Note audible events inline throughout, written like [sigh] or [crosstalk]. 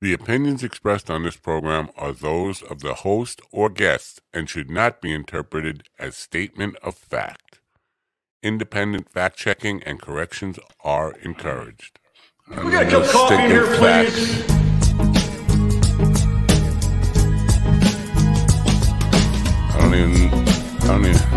The opinions expressed on this program are those of the host or guest and should not be interpreted as statement of fact. Independent fact checking and corrections are encouraged. We got a cup of coffee here, please. I don't even. I don't even.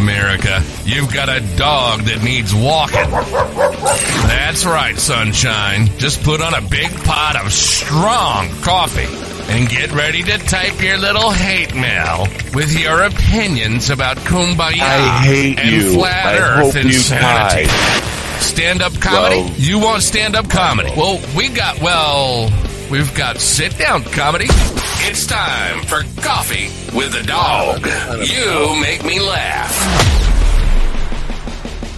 America. You've got a dog that needs walking. That's right, sunshine. Just put on a big pot of strong coffee and get ready to type your little hate mail with your opinions about kumbaya I hate and you. flat I earth insanity. Stand up comedy? Well- you want stand up comedy? Well, we got, well, we've got sit down comedy. It's time for Coffee with a Dog. You make me laugh.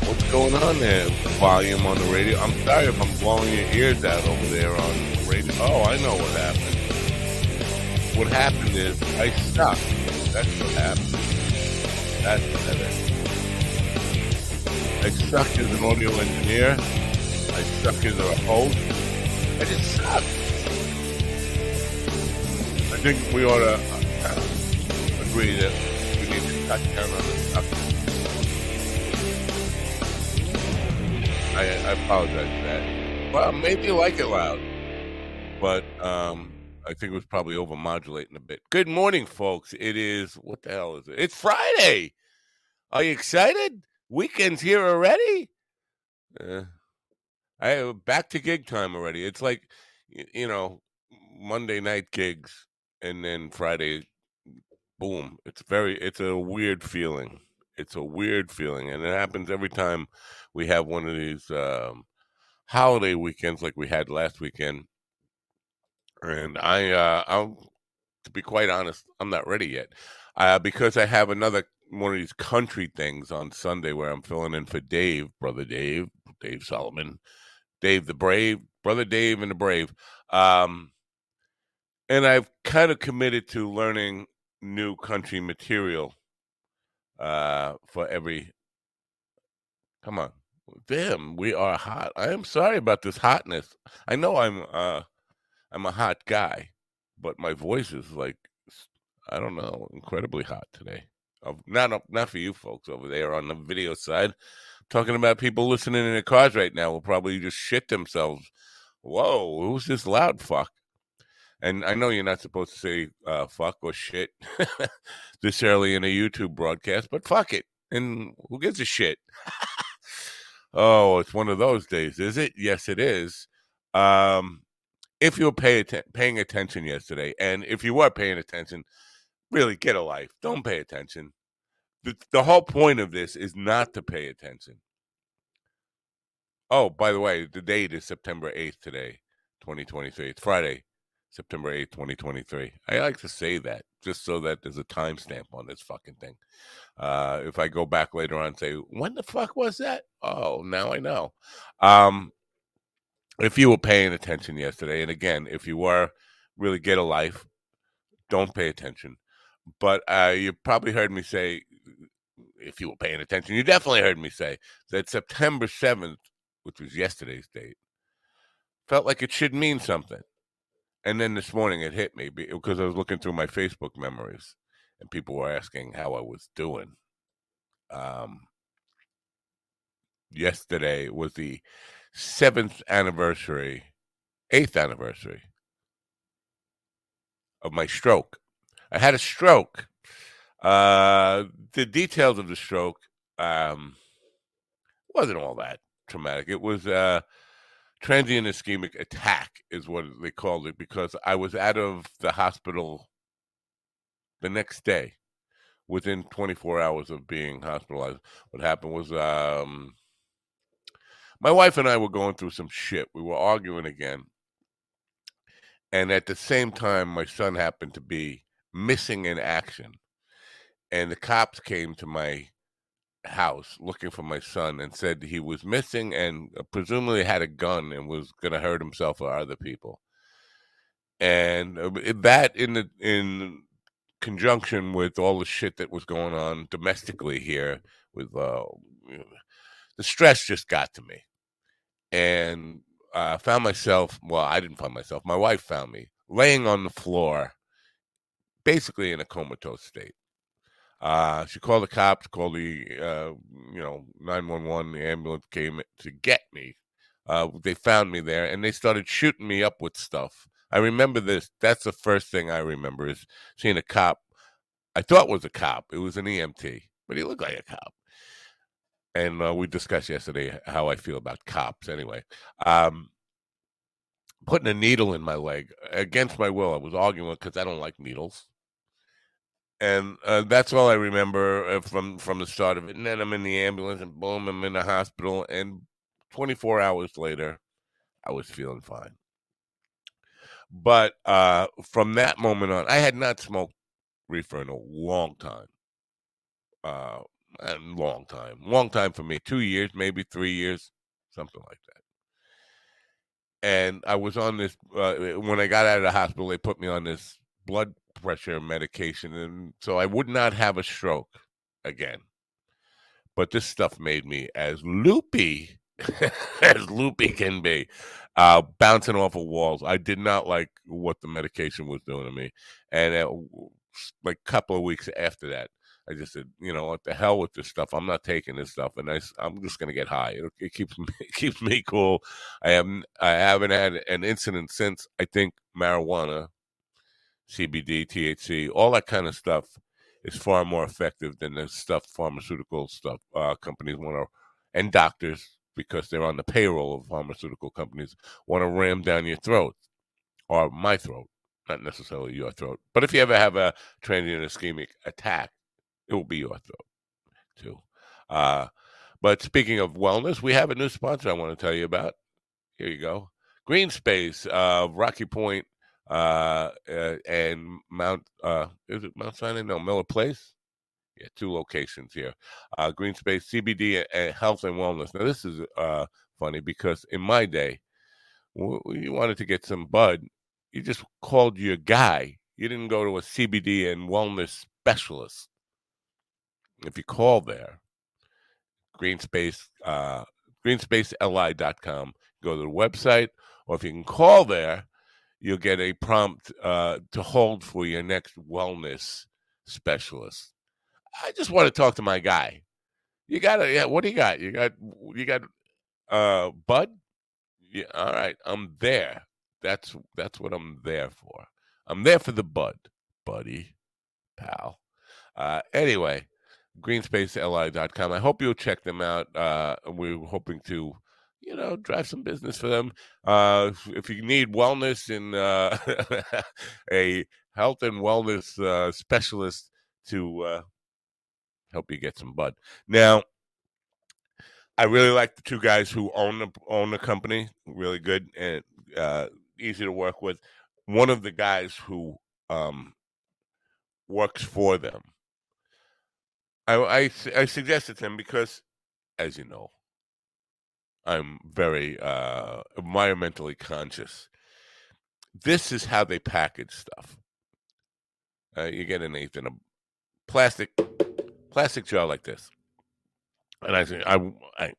What's going on there? Volume on the radio. I'm sorry if I'm blowing your ears out over there on the radio. Oh, I know what happened. What happened is I suck. That's what happened. That's what is. I suck as an audio engineer. I suck as a host. I just suck. I think we ought to uh, agree that we need to cut down on the suck. I, I apologize for that. Well, maybe like it loud, but um, I think it was probably overmodulating a bit. Good morning, folks. It is what the hell is it? It's Friday. Are you excited? Weekend's here already. Uh, I back to gig time already. It's like you know Monday night gigs, and then Friday, boom. It's very. It's a weird feeling. It's a weird feeling, and it happens every time we have one of these um, holiday weekends like we had last weekend. And I, uh, I'm, to be quite honest, I'm not ready yet uh, because I have another one of these country things on Sunday where I'm filling in for Dave, brother Dave, Dave Solomon, Dave the Brave, brother Dave and the Brave. Um, and I've kind of committed to learning new country material uh, for every. Come on, damn, we are hot. I am sorry about this hotness. I know I'm uh, I'm a hot guy, but my voice is like I don't know, incredibly hot today. Not not for you folks over there on the video side. talking about people listening in their cars right now will probably just shit themselves. Whoa, who's this loud fuck? And I know you're not supposed to say uh, fuck or shit [laughs] this early in a YouTube broadcast, but fuck it. And who gives a shit? [laughs] oh, it's one of those days, is it? Yes, it is. Um, if you were pay atten- paying attention yesterday, and if you were paying attention, really get a life. Don't pay attention. The, the whole point of this is not to pay attention. Oh, by the way, the date is September 8th today, 2023. It's Friday, September 8th, 2023. I like to say that just so that there's a timestamp on this fucking thing. Uh, if I go back later on and say, when the fuck was that? Oh, now I know. Um, if you were paying attention yesterday, and again, if you were, really get a life, don't pay attention. But uh, you probably heard me say, if you were paying attention, you definitely heard me say that September 7th, which was yesterday's date, felt like it should mean something. And then this morning it hit me because I was looking through my Facebook memories and people were asking how I was doing. Um, yesterday was the seventh anniversary, eighth anniversary of my stroke. I had a stroke. Uh, the details of the stroke um, wasn't all that traumatic. It was uh, transient ischemic attack, is what they called it, because I was out of the hospital the next day, within 24 hours of being hospitalized. What happened was um, my wife and I were going through some shit. We were arguing again. And at the same time, my son happened to be missing in action. and the cops came to my house looking for my son and said he was missing and uh, presumably had a gun and was going to hurt himself or other people. And uh, that in the in conjunction with all the shit that was going on domestically here with uh, the stress just got to me and I found myself well i didn't find myself my wife found me laying on the floor basically in a comatose state uh, she called the cops, called the uh, you know nine one one. The ambulance came to get me. Uh, they found me there, and they started shooting me up with stuff. I remember this. That's the first thing I remember is seeing a cop. I thought was a cop. It was an EMT, but he looked like a cop. And uh, we discussed yesterday how I feel about cops. Anyway, um, putting a needle in my leg against my will. I was arguing because I don't like needles and uh, that's all I remember uh, from from the start of it. And then I'm in the ambulance, and boom, I'm in the hospital. And 24 hours later, I was feeling fine. But uh, from that moment on, I had not smoked reefer in a long time. Uh, a long time, long time for me. Two years, maybe three years, something like that. And I was on this uh, when I got out of the hospital. They put me on this blood pressure medication, and so I would not have a stroke again. But this stuff made me as loopy [laughs] as loopy can be, uh, bouncing off of walls. I did not like what the medication was doing to me, and uh, like a couple of weeks after that, I just said, you know, what the hell with this stuff? I'm not taking this stuff, and I, I'm just gonna get high. It, it keeps [laughs] me it keeps me cool. I have I haven't had an incident since. I think marijuana CBD, THC, all that kind of stuff is far more effective than the stuff pharmaceutical stuff uh, companies want to, and doctors because they're on the payroll of pharmaceutical companies want to ram down your throat or my throat, not necessarily your throat. But if you ever have a transient ischemic attack, it will be your throat too. Uh, but speaking of wellness, we have a new sponsor I want to tell you about. Here you go. Green Space, uh, Rocky Point, uh, uh, and Mount uh, is it Mount Sinai? No, Miller Place. Yeah, two locations here. Uh, Green Space, CBD, and health and wellness. Now this is uh funny because in my day, you wanted to get some bud, you just called your guy. You didn't go to a CBD and wellness specialist. If you call there, Greenspace, uh, greensspaceli.com, go to the website, or if you can call there, you'll get a prompt uh, to hold for your next wellness specialist. I just want to talk to my guy. You got to, yeah. What do you got? You got, you got, uh, Bud. Yeah, all right. I'm there. That's that's what I'm there for. I'm there for the Bud, buddy, pal. Uh, anyway, greensspaceli.com. I hope you'll check them out. Uh, we're hoping to you know, drive some business for them. Uh, if you need wellness and uh, [laughs] a health and wellness uh, specialist to uh, help you get some bud. Now, I really like the two guys who own the own the company. Really good and uh, easy to work with. One of the guys who um, works for them. I, I, I suggested to him because, as you know, I'm very uh, environmentally conscious. This is how they package stuff. Uh, you get an eighth in a plastic plastic jar like this, and I say, I, I,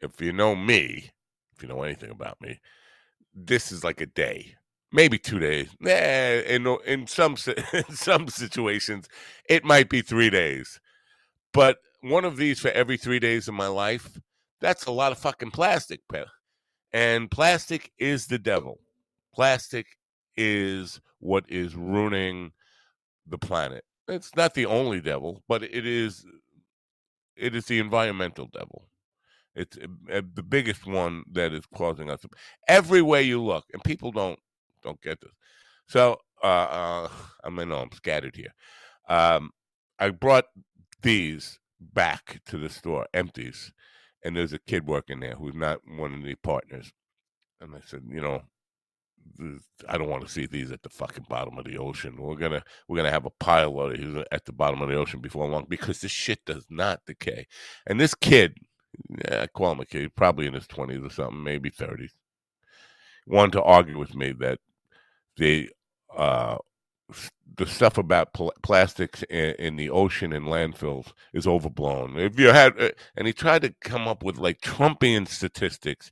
if you know me, if you know anything about me, this is like a day, maybe two days. Eh, in in some [laughs] in some situations, it might be three days, but one of these for every three days of my life that's a lot of fucking plastic. And plastic is the devil. Plastic is what is ruining the planet. It's not the only devil, but it is it is the environmental devil. It's uh, the biggest one that is causing us every way you look, and people don't don't get this. So uh, uh, I mean, no, I'm scattered here. Um, I brought these back to the store, empties, and there's a kid working there who's not one of the partners. And I said, you know, I don't want to see these at the fucking bottom of the ocean. We're gonna we're gonna have a pile of these at the bottom of the ocean before long because this shit does not decay. And this kid, yeah, I call him a kid, probably in his twenties or something, maybe thirties, wanted to argue with me that the uh, the stuff about pl- plastics in, in, the ocean and landfills is overblown. If you had, uh, and he tried to come up with like Trumpian statistics.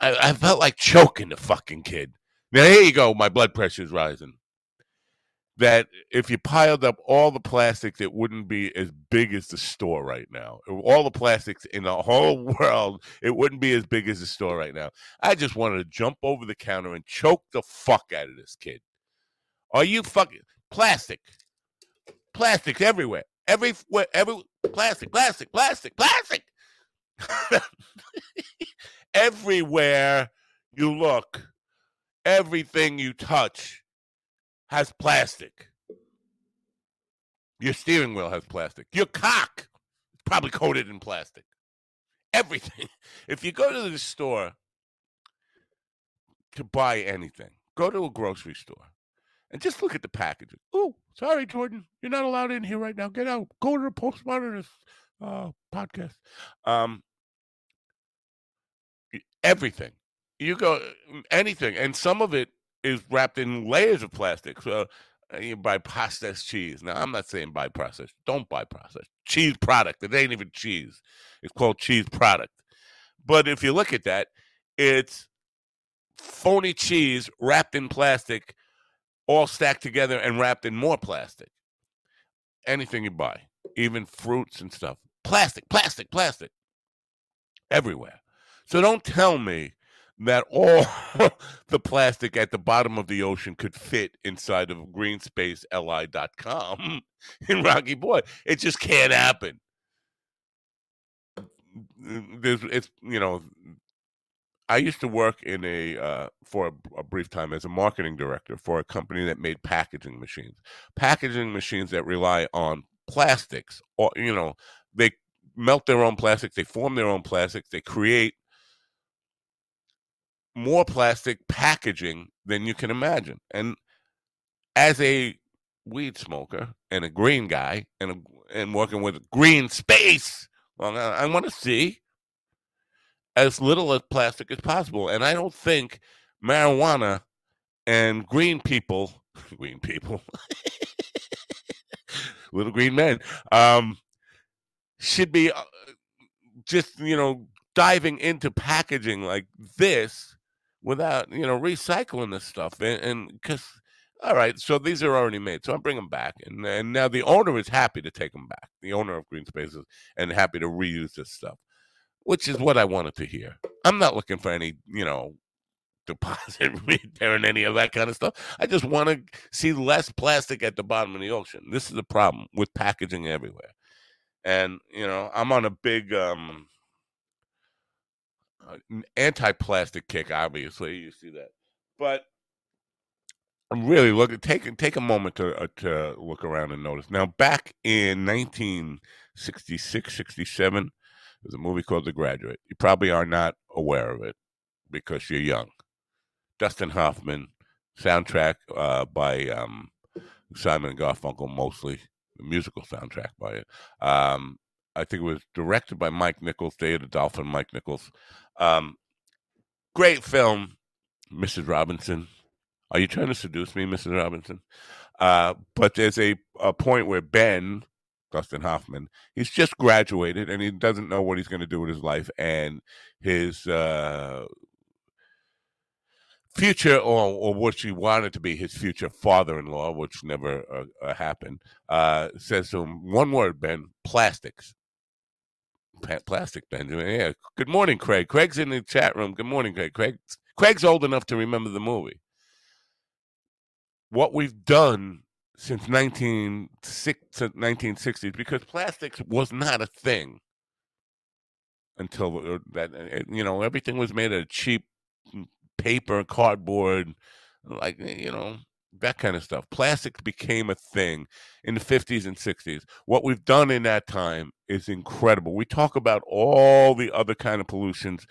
I, I felt like choking the fucking kid. Now here you go. My blood pressure is rising. That if you piled up all the plastics, it wouldn't be as big as the store right now. All the plastics in the whole [laughs] world, it wouldn't be as big as the store right now. I just wanted to jump over the counter and choke the fuck out of this kid. Are you fucking plastic? Plastics everywhere. Every every plastic, plastic, plastic, plastic. [laughs] Everywhere you look, everything you touch has plastic. Your steering wheel has plastic. Your cock is probably coated in plastic. Everything. [laughs] If you go to the store to buy anything, go to a grocery store and just look at the packaging. Oh, sorry, Jordan, you're not allowed in here right now. Get out. Go to the postmodernist uh, podcast. Um, everything. You go mm, anything, and some of it is wrapped in layers of plastic. So uh, you buy processed cheese. Now I'm not saying buy processed. Don't buy processed cheese product. It ain't even cheese. It's called cheese product. But if you look at that, it's phony cheese wrapped in plastic, all stacked together and wrapped in more plastic. Anything you buy, even fruits and stuff, plastic, plastic, plastic, everywhere. So don't tell me that all [laughs] the plastic at the bottom of the ocean could fit inside of greenspace.li.com [laughs] in Rocky Point. It just can't happen. It's, you know, I used to work in a uh, for a, a, brief time as a marketing director for a company that made packaging machines, packaging machines that rely on plastics, or you know, they melt their own plastics, they form their own plastics, they create more plastic packaging than you can imagine. And as a weed smoker and a green guy and a, and working with green space, well, I, I want to see as little as plastic as possible. And I don't think marijuana and green people, [laughs] green people, [laughs] little green men, um, should be uh, just you know diving into packaging like this without you know recycling this stuff and because all right so these are already made so i bring them back and, and now the owner is happy to take them back the owner of green spaces and happy to reuse this stuff which is what i wanted to hear i'm not looking for any you know [laughs] deposit and any of that kind of stuff i just want to see less plastic at the bottom of the ocean this is the problem with packaging everywhere and you know i'm on a big um uh, anti-plastic kick. Obviously, you see that, but I'm really looking. Take take a moment to uh, to look around and notice. Now, back in 1966, 67, there's a movie called The Graduate. You probably are not aware of it because you're young. Dustin Hoffman, soundtrack uh, by um, Simon Garfunkel, mostly the musical soundtrack by it. Um, I think it was directed by Mike Nichols, Day of the Dolphin, Mike Nichols. Um, great film, Mrs. Robinson. Are you trying to seduce me, Mrs. Robinson? Uh, but there's a, a point where Ben, Dustin Hoffman, he's just graduated and he doesn't know what he's going to do with his life. And his uh, future, or, or what he wanted to be his future father in law, which never uh, uh, happened, uh, says to him, One word, Ben plastics plastic Benjamin. Yeah. Good morning, Craig. Craig's in the chat room. Good morning, Craig. Craig. Craig's old enough to remember the movie. What we've done since 1960s, because plastics was not a thing until uh, that, uh, you know, everything was made of cheap paper, cardboard, like, you know, that kind of stuff. Plastic became a thing in the 50s and 60s. What we've done in that time is incredible. We talk about all the other kind of pollutions.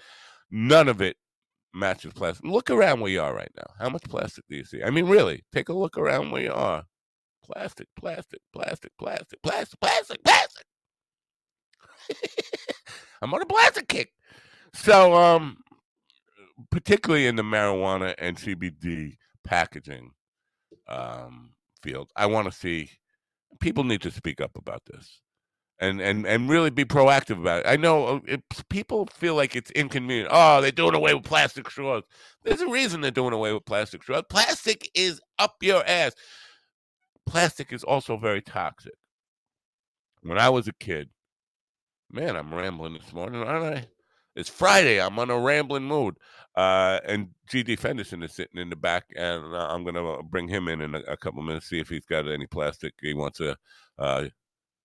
None of it matches plastic. Look around where you are right now. How much plastic do you see? I mean, really, take a look around where you are. Plastic, plastic, plastic, plastic, plastic, plastic, plastic. [laughs] I'm on a plastic kick. So, um, particularly in the marijuana and CBD packaging um, field, I want to see people need to speak up about this and and and really be proactive about it. I know uh, it, people feel like it's inconvenient. Oh, they're doing away with plastic straws. There's a reason they're doing away with plastic straws. Plastic is up your ass. Plastic is also very toxic. When I was a kid, man, I'm rambling this morning, aren't I? It's Friday. I'm on a rambling mood. Uh, and GD Fenderson is sitting in the back, and uh, I'm going to bring him in in a, a couple minutes, see if he's got any plastic he wants to uh,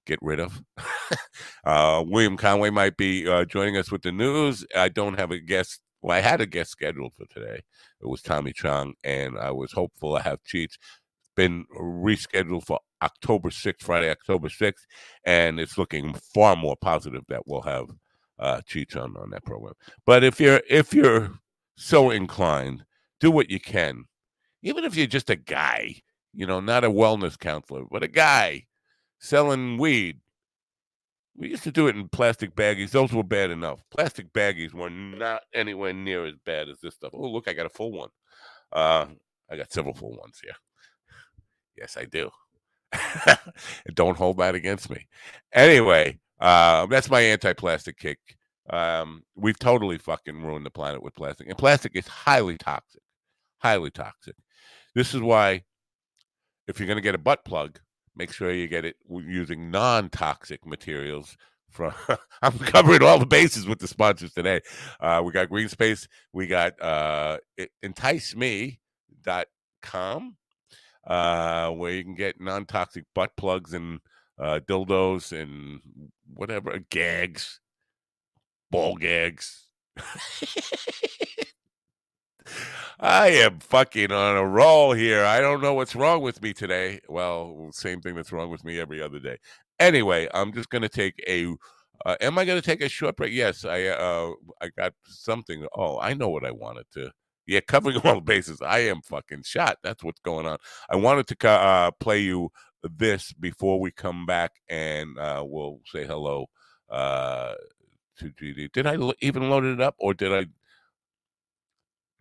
get rid of. [laughs] uh, William Conway might be uh, joining us with the news. I don't have a guest. Well, I had a guest scheduled for today. It was Tommy Chong, and I was hopeful I have Cheech. Been rescheduled for October 6th, Friday, October 6th, and it's looking far more positive that we'll have uh, Cheech on, on that program. But if you're if you're so inclined, do what you can. Even if you're just a guy, you know, not a wellness counselor, but a guy selling weed. We used to do it in plastic baggies. Those were bad enough. Plastic baggies were not anywhere near as bad as this stuff. Oh, look, I got a full one. Uh, I got several full ones here. Yes, I do. [laughs] Don't hold that against me. Anyway, uh, that's my anti-plastic kick. Um, we've totally fucking ruined the planet with plastic, and plastic is highly toxic. Highly toxic. This is why, if you're going to get a butt plug, Make sure you get it using non-toxic materials. From [laughs] I'm covering all the bases with the sponsors today. Uh, we got Green Space. We got uh, enticeme.com, uh, where you can get non-toxic butt plugs and uh, dildos and whatever gags, ball gags. [laughs] I am fucking on a roll here. I don't know what's wrong with me today. Well, same thing that's wrong with me every other day. Anyway, I'm just going to take a. Uh, am I going to take a short break? Yes, I. Uh, I got something. Oh, I know what I wanted to. Yeah, covering all the bases. I am fucking shot. That's what's going on. I wanted to uh, play you this before we come back, and uh, we'll say hello uh, to GD. Did I even load it up, or did I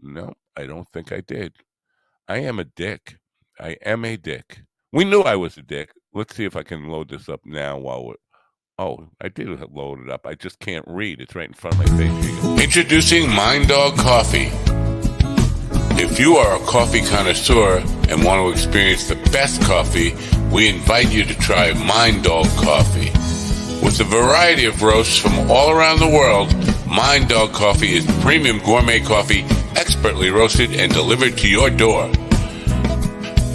no, I don't think I did. I am a dick. I am a dick. We knew I was a dick. Let's see if I can load this up now while we're. Oh, I did load it up. I just can't read. It's right in front of my face. Introducing Mind Dog Coffee. If you are a coffee connoisseur and want to experience the best coffee, we invite you to try Mind Dog Coffee. With a variety of roasts from all around the world, Mind Dog Coffee is premium gourmet coffee expertly roasted and delivered to your door.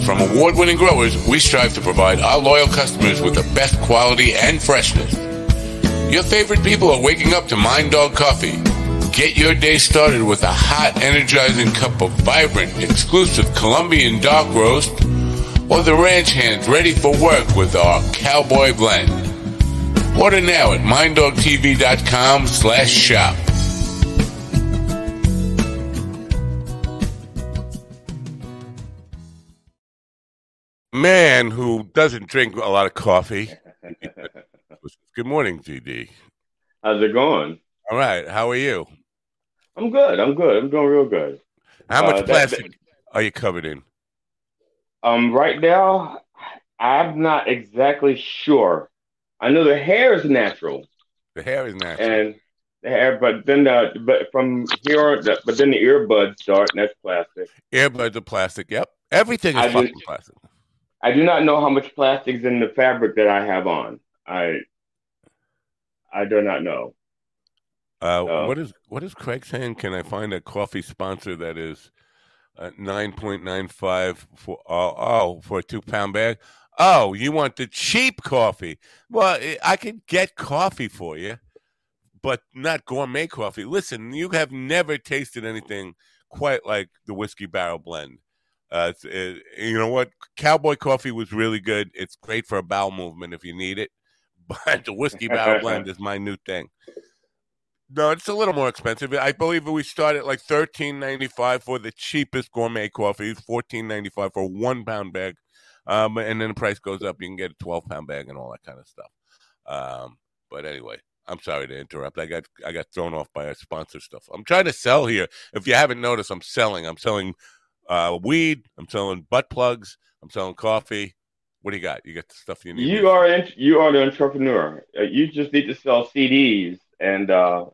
From award winning growers, we strive to provide our loyal customers with the best quality and freshness. Your favorite people are waking up to Mind Dog Coffee. Get your day started with a hot, energizing cup of vibrant, exclusive Colombian dark roast or the ranch hands ready for work with our cowboy blend. Order now at minddogtv.com slash shop. Man who doesn't drink a lot of coffee. [laughs] Good morning, GD. How's it going? All right. How are you? I'm good. I'm good. I'm doing real good. How much uh, plastic that, are you covered in? Um, right now, I'm not exactly sure. I know the hair is natural. The hair is natural. And the hair, but then the but from here, the, but then the earbuds start, and that's plastic. Earbuds are plastic. Yep, everything is I fucking do, plastic. I do not know how much plastic's in the fabric that I have on. I I do not know. Uh, so. What is what is Craig saying? Can I find a coffee sponsor that is uh, nine point nine five for oh, oh for a two pound bag? Oh, you want the cheap coffee? Well, I can get coffee for you, but not gourmet coffee. Listen, you have never tasted anything quite like the whiskey barrel blend. Uh, it, you know what? Cowboy coffee was really good. It's great for a bowel movement if you need it. [laughs] But the whiskey barrel blend [laughs] is my new thing. No, it's a little more expensive. I believe we start at like thirteen ninety five for the cheapest gourmet coffee. Fourteen ninety five for one pound bag, um, and then the price goes up. You can get a twelve pound bag and all that kind of stuff. Um, but anyway, I'm sorry to interrupt. I got I got thrown off by our sponsor stuff. I'm trying to sell here. If you haven't noticed, I'm selling. I'm selling uh, weed. I'm selling butt plugs. I'm selling coffee. What do you got? You got the stuff you need. You are you are the entrepreneur. Uh, you just need to sell CDs and uh,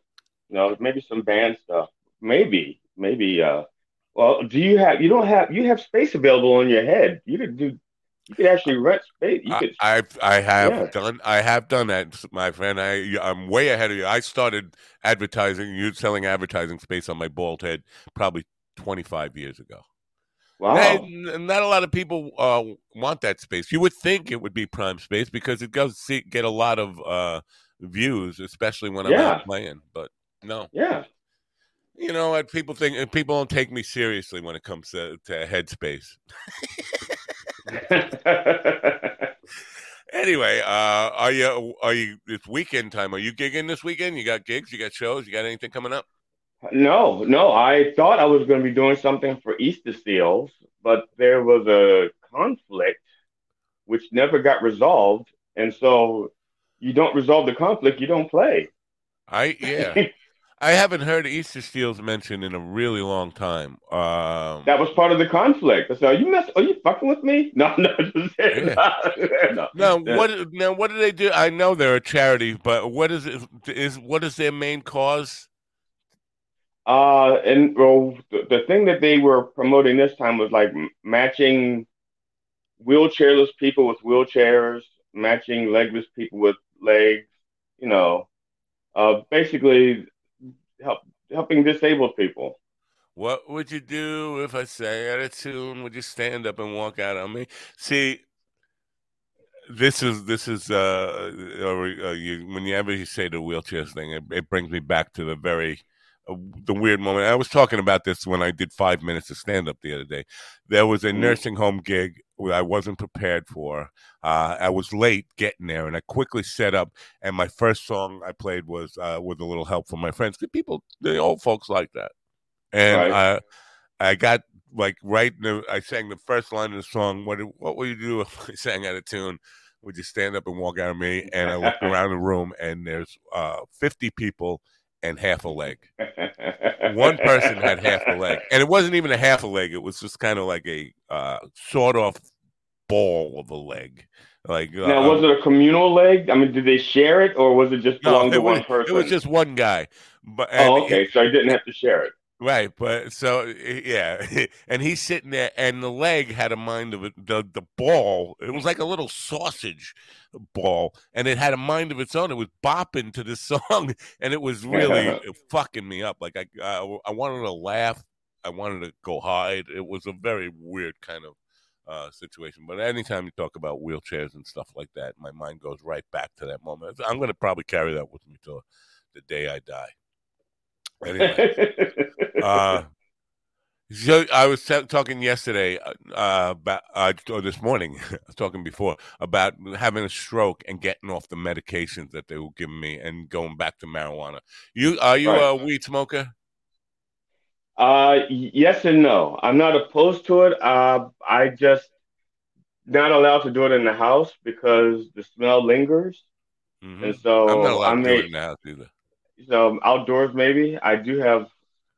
you know maybe some band stuff. Maybe maybe. Uh, well, do you have? You don't have. You have space available on your head. You could do you could actually rent space. You could, I, I've I have Yeah. done I have done that, my friend. I I'm way ahead of you. I started advertising, you selling advertising space on my bald head probably 25 years ago. wow. And not a lot of people uh, want that space. You would think it would be prime space because it does see, get a lot of uh, views, especially when I'm Yeah. out playing. But no, Yeah. you know what? People think people don't take me seriously when it comes to, to headspace. [laughs] Anyway, uh, are you are you? It's weekend time. Are you gigging this weekend? You got gigs? You got shows? You got anything coming up? no, no. I thought I was going to be doing something for Easter Seals, but there was a conflict which never got resolved, and so you don't resolve the conflict, you don't play. I yeah. [laughs] I haven't heard Easter Seals mentioned in a really long time. Um, That was part of the conflict. I said, "Are you mess? Are you fucking with me?" [laughs] No, no, just [laughs] no. now Yeah. what now what do they do? I know they're a charity, but what is it? Is what is their main cause? Uh, and well, the, the thing that they were promoting this time was like matching wheelchairless people with wheelchairs, matching legless people with legs. You know, uh, basically help helping disabled people. What would you do if I sang out of tune? Would you stand up and walk out on me? See, this is this is uh, or, uh you, whenever you say the wheelchairs thing, it, it brings me back to the very uh, the weird moment. I was talking about this when I did five minutes of stand up the other day. There was a Mhm. nursing home gig where I wasn't prepared for. Uh, I was late getting there, and I quickly set up. And my first song I played was uh, with a little help from my friends. People, the old folks like that, and Right. I I got like right. The, I sang the first line of the song. What what would you do if I sang out of tune? Would you stand up and walk out of me? And I looked around the room, and there's uh, 50 people and half a leg. [laughs] One person had half a leg, and it wasn't even a half a leg. It was just kind of like a uh, sort of ball of a leg. Like uh, now, was it a communal leg? I mean, did they share it, or was it just no, to was, one person? it was just one guy. But oh, okay. So I didn't have to share it. Right, but so yeah, [laughs] and he's sitting there, and the leg had a mind of it. The the ball, it was like a little sausage ball, and it had a mind of its own. It was bopping to the [laughs] song, and it was really [laughs] fucking me up. Like I, I, I wanted to laugh, I wanted to go hide. It was a very weird kind of uh, situation. But anytime you talk about wheelchairs and stuff like that, my mind goes right back to that moment. I'm going to probably carry that with me till the day I die. Anyway. Uh, so I was talking yesterday uh, about, uh, or this morning, [laughs] I was talking before about having a stroke and getting off the medications that they were giving me and going back to marijuana. You are you a weed smoker? Uh, yes and no. I'm not opposed to it. Uh, I just not allowed to do it in the house because the smell lingers, Mhm. and so I'm not allowed I to do it in the house either. So outdoors maybe. I do have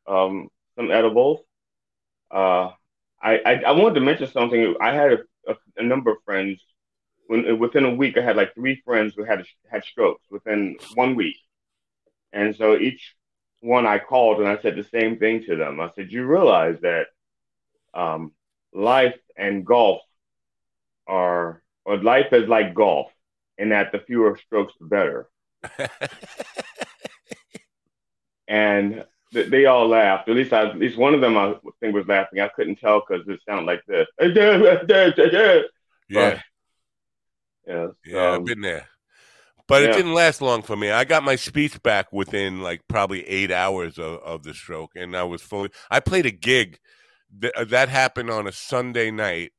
um some edibles. Uh, I I, I wanted to mention something. I had a, a, a number of friends. When within a week, I had like three friends who had had strokes within one week, and so each one I called and I said the same thing to them. I said, "You realize that um, life and golf are, or life is like golf, and that the fewer strokes, the better." [laughs] And th- they all laughed. At least, I, at least one of them I think was laughing. I couldn't tell because it sounded like this. yeah, yeah, yeah, um, I've been there. But it didn't last long for me. I got my speech back within like probably eight hours of, of the stroke, and I was fully. I played a gig Th- uh, that happened on a Sunday night,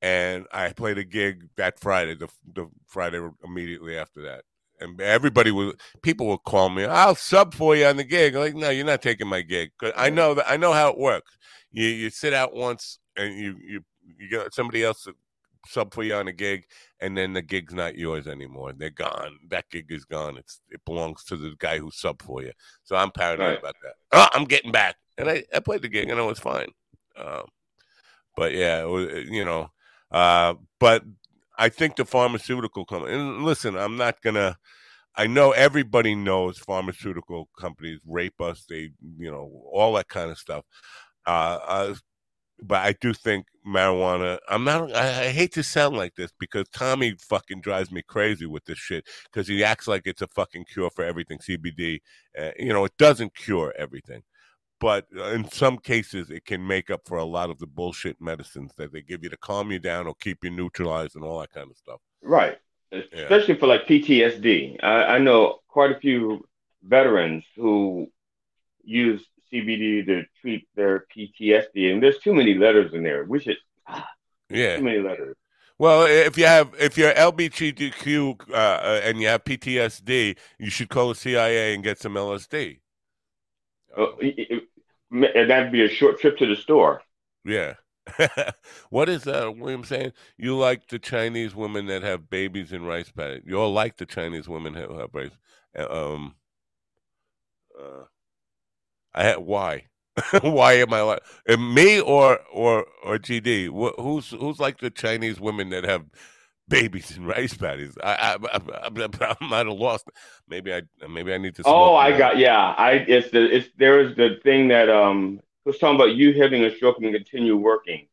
and I played a gig that Friday, the the Friday immediately after that, and everybody would people would call me. I'll sub for you on the gig. like, no, you're not taking my gig. Cause I know that I know how it works. You you sit out once and you you you get somebody else to sub for you on a gig, and then the gig's not yours anymore. They're gone. That gig is gone. It's it belongs to the guy who sub for you. So I'm paranoid Right. about that. Oh, I'm getting back, and I I played the gig and it was fine. Um, but yeah, it was, you know, uh, but I think the pharmaceutical company. And listen, I'm not gonna. I know everybody knows pharmaceutical companies rape us. They, you know, all that kind of stuff. Uh, uh, but I do think marijuana. I'm not. I, I hate to sound like this because Tommy fucking drives me crazy with this shit because he acts like it's a fucking cure for everything. CBD, uh, you know, it doesn't cure everything, but uh, in some cases, it can make up for a lot of the bullshit medicines that they give you to calm you down or keep you neutralized and all that kind of stuff. Right. Especially for like PTSD. I, I know quite a few veterans who use CBD to treat their PTSD, and there's too many letters in there. We should Yeah. too many letters. Well, if you have if you're LBGTQ uh, uh, and you have PTSD, you should call the CIA and get some LSD. Uh, it- and that'd be a short trip to the store. Yeah. [laughs] what is uh, William saying? You like the Chinese women that have babies in rice paddies. You all like the Chinese women who have rice. uh, Um. Uh, I had why? [laughs] why am I like me or or or GD? Wh- Who's who's like the Chinese women that have babies in rice paddies? I I I'm at a loss. Maybe I maybe I need to. Oh, I got yeah. I it's the it's there is the thing that um was talking about you having a stroke and continue working.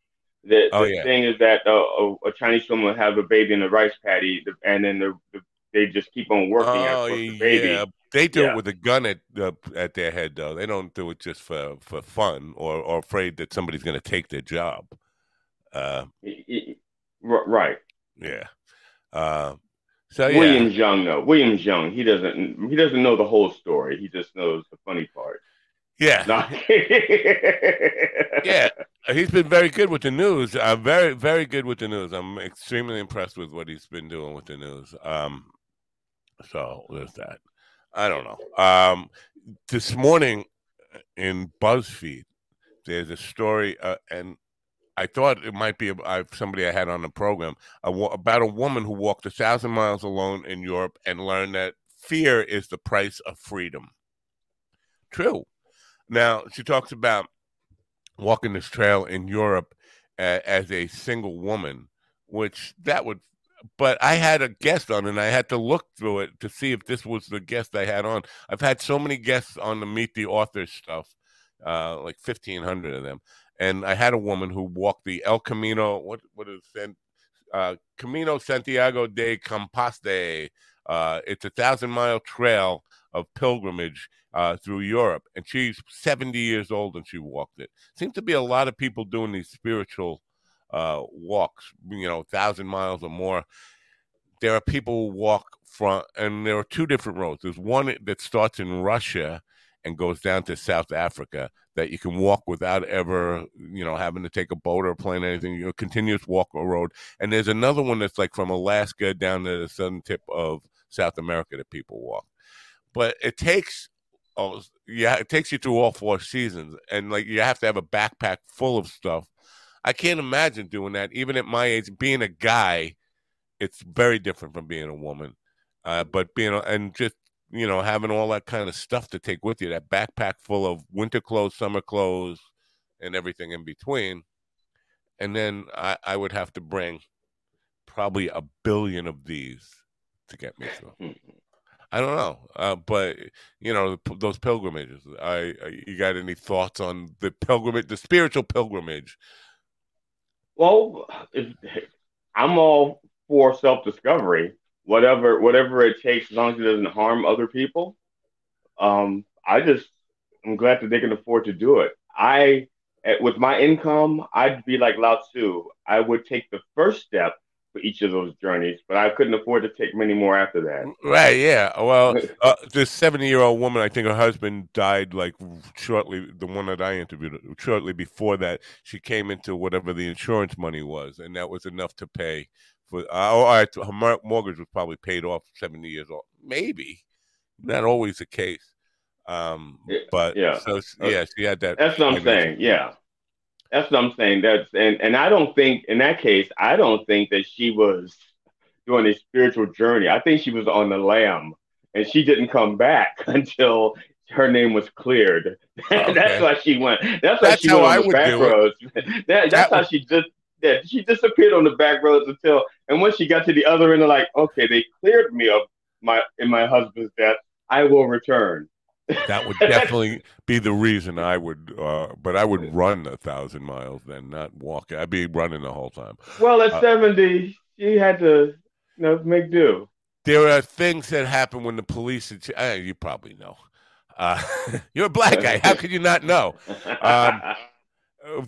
The, Oh, the yeah. thing is that uh, a, a Chinese woman will have a baby in a rice paddy, and then the, the, they just keep on working Oh at the baby. yeah, they do Yeah. it with a gun at uh, at their head though. They don't do it just for for fun or or afraid that somebody's going to take their job. Uh, Y- y- r- Right. Yeah. Uh, so yeah, William Young, though. William Young, he doesn't he doesn't know the whole story. He just knows the funny part. yeah, No. yeah. [laughs] He's been very good with the news. Uh, very very good with the news. I'm extremely impressed with what he's been doing with the news. Um, so there's that. I don't know. Um, this morning in BuzzFeed, there's a story, uh, and I thought it might be somebody I had on the program a about a woman who walked a thousand miles alone in Europe and learned that fear is the price of freedom. True. Now she talks about walking this trail in Europe uh, as a single woman, which that would. But I had a guest on, and I had to look through it to see if this was the guest I had on. I've had so many guests on the Meet the Author stuff, uh, like fifteen hundred of them, and I had a woman who walked the El Camino. What what is it? Uh, Camino Santiago de Composte. Uh, it's a thousand mile trail of pilgrimage uh, through Europe, and she's seventy years old and she walked it. Seems to be a lot of people doing these spiritual uh, walks, you know, thousand miles or more. There are people who walk from, and there are two different roads. There's one that starts in Russia and goes down to South Africa that you can walk without ever, you know, having to take a boat or a plane or anything. You know, continuous walk a road. And there's another one that's like from Alaska down to the southern tip of South America that people walk. But it takes oh yeah, it takes you through all four seasons, and like you have to have a backpack full of stuff. I can't imagine doing that, even at my age. Being a guy, it's very different from being a woman. Uh, but being and just you know having all that kind of stuff to take with you, that backpack full of winter clothes, summer clothes, and everything in between, and then I, I would have to bring probably a billion of these to get me through. [laughs] I don't know, uh, but you know those pilgrimages. I, I you got any thoughts on the pilgrimage, the spiritual pilgrimage? Well, [sighs] if, I'm all for self discovery, whatever whatever it takes, as long as it doesn't harm other people. Um, I just I'm glad that they can afford to do it. I with my income, I'd be like Lao Tzu. I would take the first step for each of those journeys, but I couldn't afford to take many more after that. Right? Yeah. Well, uh, this seventy-year-old woman, I think her husband died like shortly. The one that I interviewed shortly before that, she came into whatever the insurance money was, and that was enough to pay for. Uh, oh, all right, her mortgage was probably paid off seventy years old, maybe not always the case. Um, but yeah. so yeah, she had that. That's what I'm saying. Yeah, that's what I'm saying. That's and and I don't think in that case, I don't think that she was doing a spiritual journey. I think she was on the lam, and she didn't come back [laughs] until her name was cleared. [laughs] Okay. that's why she went. That's why That's she went on the back roads. [laughs] that, that's That how would- she just. Yeah, she disappeared on the back roads until, and once she got to the other end, of like, okay, they cleared me of my in my husband's death. I will return. That would [laughs] definitely be the reason I would. Uh, but I would run a thousand miles then, not walk. I'd be running the whole time. Well, at Uh, 70, she had to, you know, make do. There are things that happen when the police. uh, you probably know. Uh, [laughs] you're a black [laughs] guy. How could you not know? Um,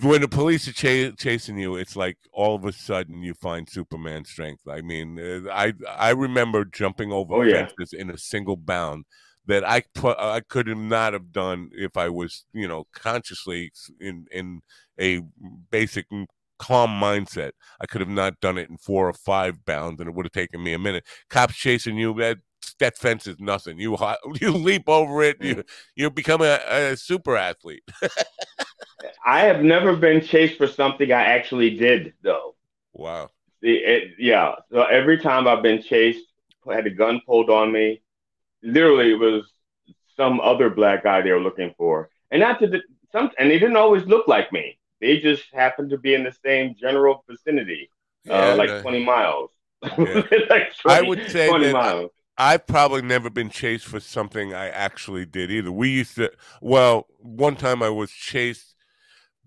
when the police are cha- chasing you, it's like all of a sudden you find Superman strength. I mean, uh, I I remember jumping over Oh, yeah. fences in a single bound that I put I could have not have done if I was you know consciously in in a basic calm mindset. I could have not done it in four or five bounds, and it would have taken me a minute. Cops chasing you that. That fence is nothing. You [laughs] you leap over it. You you become a, a super athlete. [laughs] I have never been chased for something I actually did, though. Wow. The- it- yeah. So every time I've been chased, had a gun pulled on me. Literally, it was some other black guy they were looking for, and not to the, some, and they didn't always look like me. They just happened to be in the same general vicinity, uh, like no. 20 miles. Yeah. [laughs] like 20, I would say 20 that miles. I've probably never been chased for something I actually did either. We used to, well, one time I was chased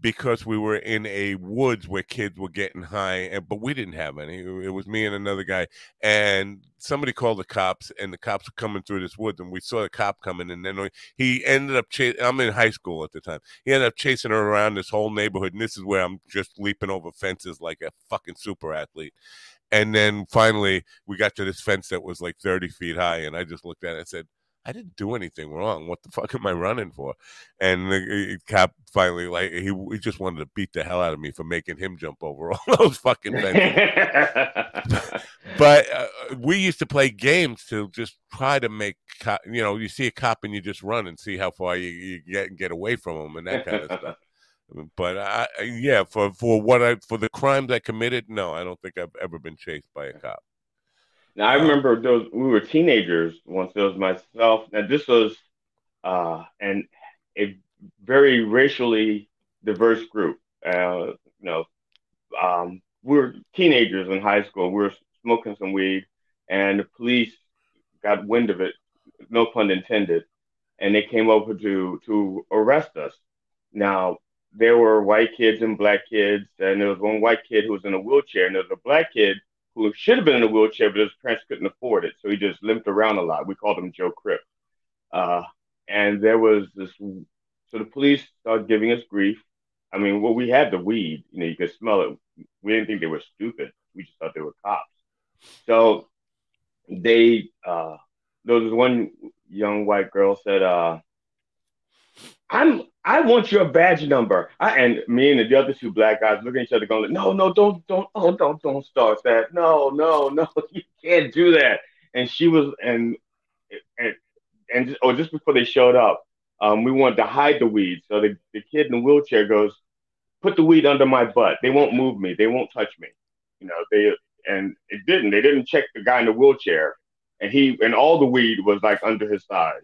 because we were in a woods where kids were getting high, and but we didn't have any. It was me and another guy, and somebody called the cops, and the cops were coming through this woods, and we saw the cop coming, and then he ended up chasing. I'm in high school at the time. He ended up chasing her around this whole neighborhood, and this is where I'm just leaping over fences like a fucking super athlete. And then finally, we got to this fence that was like 30 feet high, and I just looked at it and said, I didn't do anything wrong. What the [laughs] fuck am I running for? And the uh, cop finally, like, he, he just wanted to beat the hell out of me for making him jump over [laughs] all those fucking fences. [laughs] but uh, we used to play games to just try to make, co- you know, you see a cop and you just run and see how far you, you get and get away from him and that kind of stuff. But I, yeah, for for what I for the crimes I committed, no, I don't think I've ever been chased by a cop. Now I remember those we were teenagers once. There was myself. Now this was uh, and a very racially diverse group. Uh, you know, um, we were teenagers in high school. We were smoking some weed, and the police got wind of it. No pun intended. And they came over to to arrest us. Now there were white kids and black kids, and there was one white kid who was in a wheelchair, and there was a black kid who should have been in a wheelchair, but his parents couldn't afford it, so he just limped around a lot. We called him Joe Crip. Uh, and there was this, so the police started giving us grief. I mean, well, we had the weed, you know, you could smell it. We didn't think they were stupid. We just thought they were cops. So they, uh, there was one young white girl said, uh, I'm I want your badge number. I, and me and the other two black guys looking at each other, going, "No, no, don't, don't, oh, don't, don't start that. No, no, no, [laughs] you can't do that." And she was, and and and just, oh, just before they showed up, um, we wanted to hide the weed. So the the kid in the wheelchair goes, "Put the weed under my butt. They won't move me. They won't touch me." You know, they and it didn't. They didn't check the guy in the wheelchair, and he and all the weed was like under his thighs.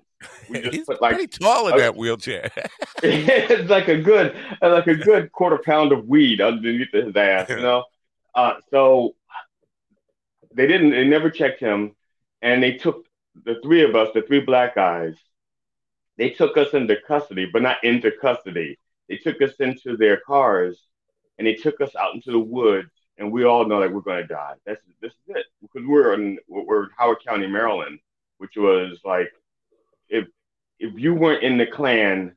We [laughs] just He's put like pretty tall in Okay. that wheelchair. [laughs] [laughs] it's like a good like a good quarter pound of weed underneath his ass, you know. Uh, so they didn't. They never checked him, and they took the three of us, the three black guys. They took us into custody, but not into custody. They took us into their cars, and they took us out into the woods. And we all know that we're going to die. That's this is it because we're in we're in Howard County, Maryland, which was like if if you weren't in the Klan,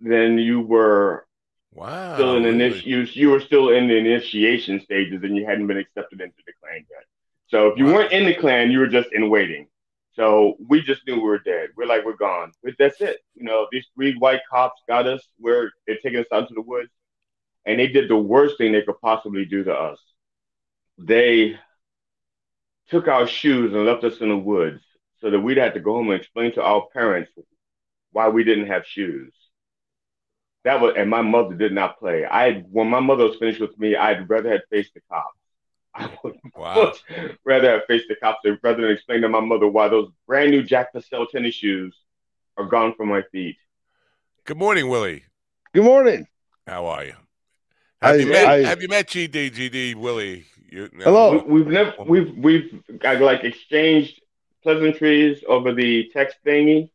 then you were wow. still in initi- you, you were still in the initiation stages and you hadn't been accepted into the Klan yet. So if you Wow. weren't in the Klan, you were just in waiting. So we just knew we were dead. We're like, we're gone. But that's it. You know, these three white cops got us. Where they're taking us out into the woods, and they did the worst thing they could possibly do to us. They took our shoes and left us in the woods. So that we'd have to go home and explain to our parents why we didn't have shoes. That was, and my mother did not play. I, when my mother was finished with me, I'd rather have faced the cops. [laughs] I would Wow. much rather have faced the cops than- rather than explain to my mother why those brand new Jack Purcell tennis shoes are gone from my feet. Good morning, Willie. Good morning. How are you? Have I- you met I- Have you met GD GD Willie? You, no. Hello. We, we've never we've we've got, like exchanged pleasantries over the text thingy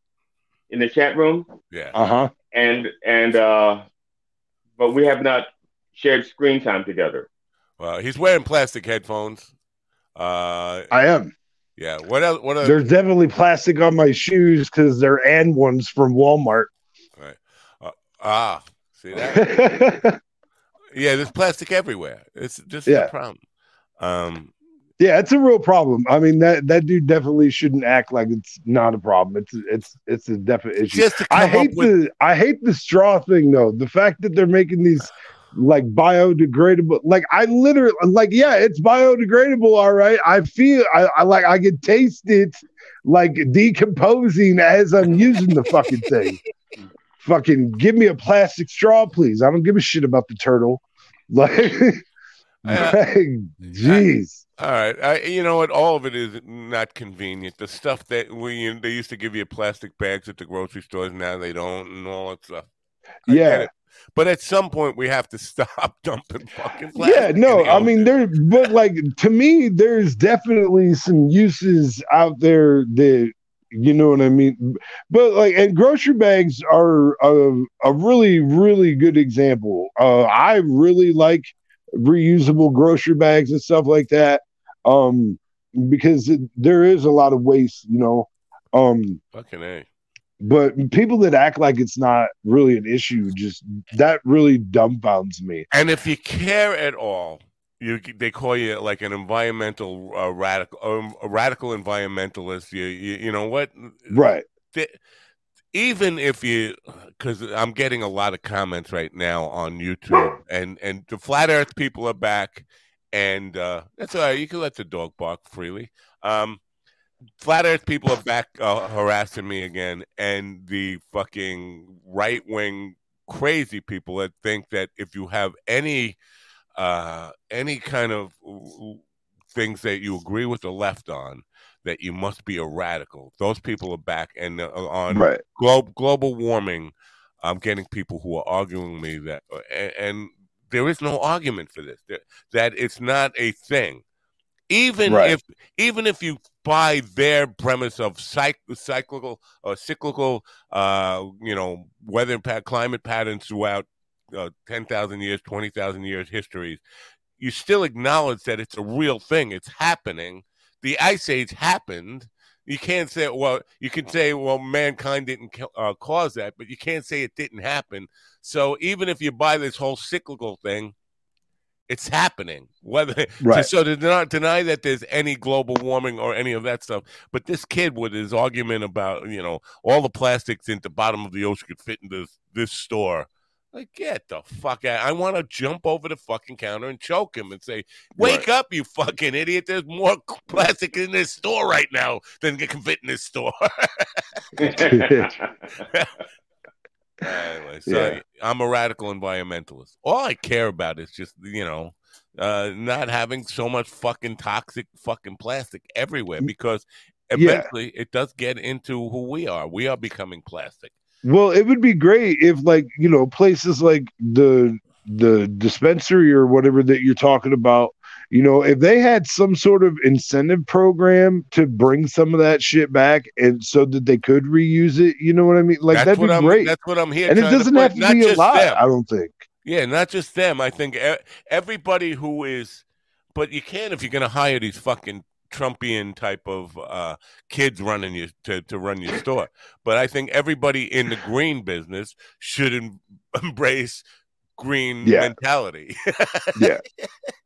in the chat room, Yeah. Uh huh. and and uh, but we have not shared screen time together. Well, he's wearing plastic headphones. Uh, I am. yeah. What else? What else? There's definitely plastic on my shoes because they're and ones from Walmart. Right. Ah, see that? [laughs] yeah, there's plastic everywhere. It's just Yeah. the problem. Um, yeah, it's a real problem. I mean that that dude definitely shouldn't act like it's not a problem. It's it's it's a definite issue. I hate with the I hate the straw thing though. The fact that they're making these like biodegradable like I literally like yeah, it's biodegradable all right. I feel I, I like I can taste it like decomposing as I'm using the fucking thing. [laughs] fucking give me a plastic straw please. I don't give a shit about the turtle. [laughs] Like like, [laughs] jeez. All right, I, you know what? All of it is not convenient. The stuff that we they used to give you plastic bags at the grocery stores, now they don't, and all that stuff. I Yeah. but at some point we have to [laughs] stop dumping fucking plastic. Yeah, no, I mean there, but like to me, there's definitely some uses out there that you know what I mean. But like, and grocery bags are a, a really, really good example. Uh, I really like reusable grocery bags and stuff like that, um, because it, there is a lot of waste, you know. Um, fucking a. but people that act like it's not really an issue, just that really dumbfounds me. And if you care at all, you they call you like an environmental uh, radical, um, a radical environmentalist. You, you you know what? Right. th- even if you because i'm getting a lot of comments right now on youtube and and the flat earth people are back and uh that's all right you can let the dog bark freely. Um flat earth people are back uh, harassing me again and the fucking right wing crazy people that think that if you have any uh any kind of things that you agree with the left on that you must be a radical. Those people are back, and uh, on Right. glo- global warming, I'm getting people who are arguing me that, uh, and, and there is no argument for this. That, that it's not a thing. Even Right. if even if you buy their premise of cyc- cyclical or cyclical, uh, you know, weather pat- climate patterns throughout uh, ten thousand years, twenty thousand years histories, you still acknowledge that it's a real thing. It's happening the ice age happened. You can't say, well, you can say, well, mankind didn't uh, cause that, but you can't say it didn't happen. So even if you buy this whole cyclical thing, it's happening. Whether [laughs] Right. so to not deny that there's any global warming or any of that stuff, but this kid with his argument about you know all the plastics in the bottom of the ocean could fit into this this store. Like, get the fuck out. I want to jump over the fucking counter and choke him and say, Wake up, you fucking idiot. There's more [laughs] plastic in this store right now than can fit in this store. [laughs] anyway, so Yeah. I'm a radical environmentalist. All I care about is just, you know, uh, not having so much fucking toxic fucking plastic everywhere because Yeah. eventually it does get into who we are. We are becoming plastic. Well, it would be great if, like, you know, places like the the dispensary or whatever that you're talking about, you know, if they had some sort of incentive program to bring some of that shit back, and so that they could reuse it, you know what I mean? Like that's that'd what be I'm. great. That's what I'm here. And it doesn't have to Not be a lot. them. I don't think. Yeah, not just them. I think everybody who is, but you can if you're going to hire these fucking Trumpian type of uh, kids running you to, to run your store. But I think everybody in the green business should em- [laughs] embrace green Yeah. mentality. [laughs] Yeah.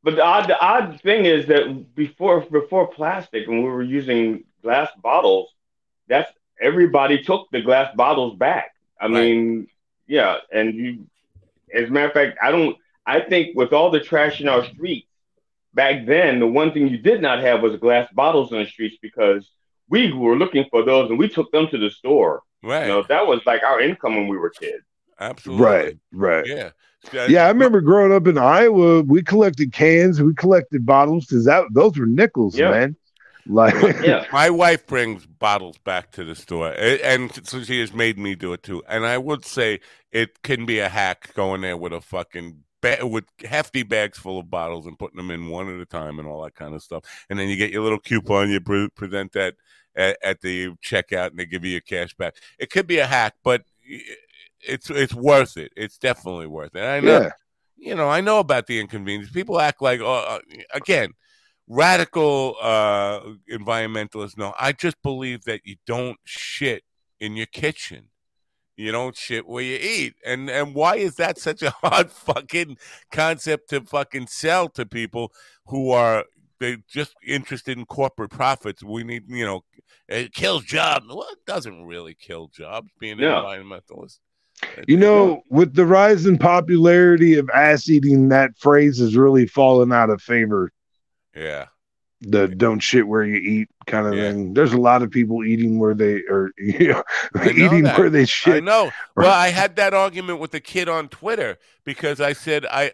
But the odd, the odd thing is that before before plastic, when we were using glass bottles, that's everybody took the glass bottles back. I Right. mean, yeah, and you, as a matter of fact, I don't. I think with all the trash in our streets back then, the one thing you did not have was glass bottles in the streets because we were looking for those and we took them to the store. Right. You know, that was like our income when we were kids. Absolutely. Right, right. Yeah. Yeah, I remember growing up in Iowa, we collected cans, we collected bottles because that those were nickels, Yeah. man. Like, [laughs] Yeah. My wife brings bottles back to the store, and so she has made me do it too. And I would say it can be a hack going there with a fucking ba- with hefty bags full of bottles and putting them in one at a time and all that kind of stuff. And then you get your little coupon, you pre- present that at, at the checkout, and they give you your cash back. It could be a hack, but it's it's worth it. It's definitely worth it. I know yeah, you know, I know about the inconvenience. People act like, oh, again, radical uh, environmentalists. No, I just believe that you don't shit in your kitchen. You don't shit where you eat. And and why is that such a [laughs] hard fucking concept to fucking sell to people who are they just interested in corporate profits? We need, you know, it kills jobs. Well, it doesn't really kill jobs being an No. environmentalist. you know, with the rise in popularity of ass eating, that phrase has really fallen out of favor. Yeah. The "don't shit where you eat" kind of Yeah. thing. There's a lot of people eating where they are, [laughs] you know, eating that. where they shit. I know. Well, I had that argument with the kid on Twitter because I said I.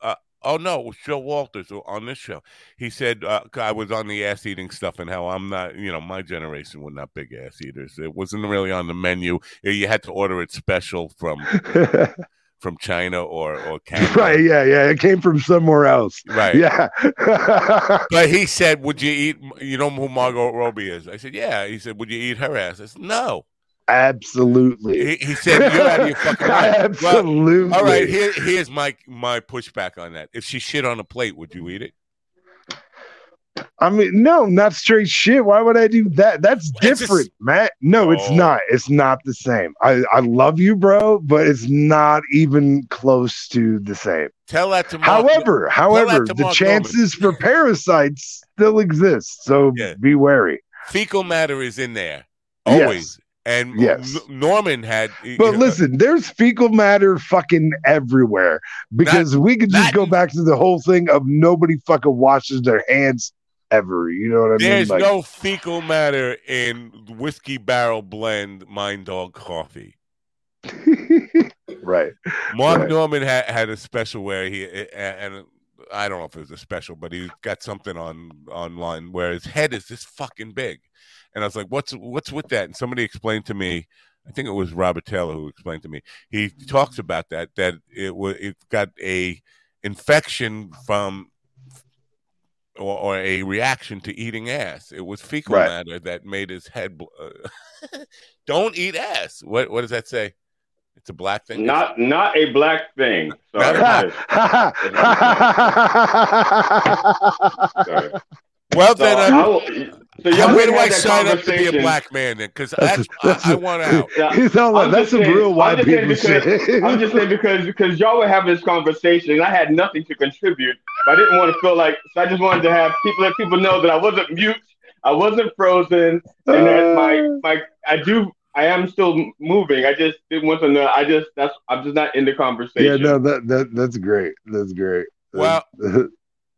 Uh, oh no, it was Joe Walters on this show. He said uh, I was on the ass eating stuff and how I'm not. You know, my generation were not big ass eaters. It wasn't really on the menu. You had to order it special from [laughs] from China or or [laughs] Canada. right? Yeah, yeah. It came from somewhere else. Right. Yeah. [laughs] But he said, "Would you eat? You know who Margot Robbie is?" I said, "Yeah." He said, "Would you eat her ass?" I said, "No." Absolutely. He, he said, "You're out of your fucking mind." Well, [laughs] Absolutely. All right, here, here's my my pushback on that. If she shit on a plate, would you eat it? I mean, no, not straight shit. Why would I do that? That's It's just- different, Matt. No, it's Oh. not. It's not the same. I, I love you, bro, but it's not even close to the same. Tell that to Mark. However, however, the chances for [laughs] parasites still exist. So Yeah. be wary. fecal matter is in there Yes. always. And Yes. Normand had. But know, listen, there's fecal matter fucking everywhere because we could just not- go back to the whole thing of nobody fucking washes their hands ever. You know what I there's mean? Like, no fecal matter in whiskey barrel blend Mind Dog coffee. [laughs] right. Mark Right. Normand had, had a special where he and I don't know if it was a special, but he got something on online where his head is this fucking big, and I was like, "What's what's with that?" And somebody explained to me. I think it was Robert Taylor who explained to me. He talks about that that it was it got a infection from or, or a reaction to eating ass. It was fecal Right. matter that made his head. Bl- uh, [laughs] don't eat ass. What what does that say? It's a black thing. Not not a black thing. Sorry. Sorry. [laughs] [laughs] Well, So, then, I uh, will- so yeah, y'all where do had I that sign up to be a conversation. black man then? Because That's- I, that's- I want out. Yeah, [laughs] He's all like, I'm that's just some saying- real white I'm people because- shit. [laughs] I'm just saying because because y'all were having this conversation and I had nothing to contribute, but I didn't want to feel like so I just wanted to have people let people know that I wasn't mute, I wasn't frozen, and that my my I do I am still moving. I just didn't want to know. I just that's I'm just not in the conversation. yeah, no, that, that that's great. That's great. Well- [laughs]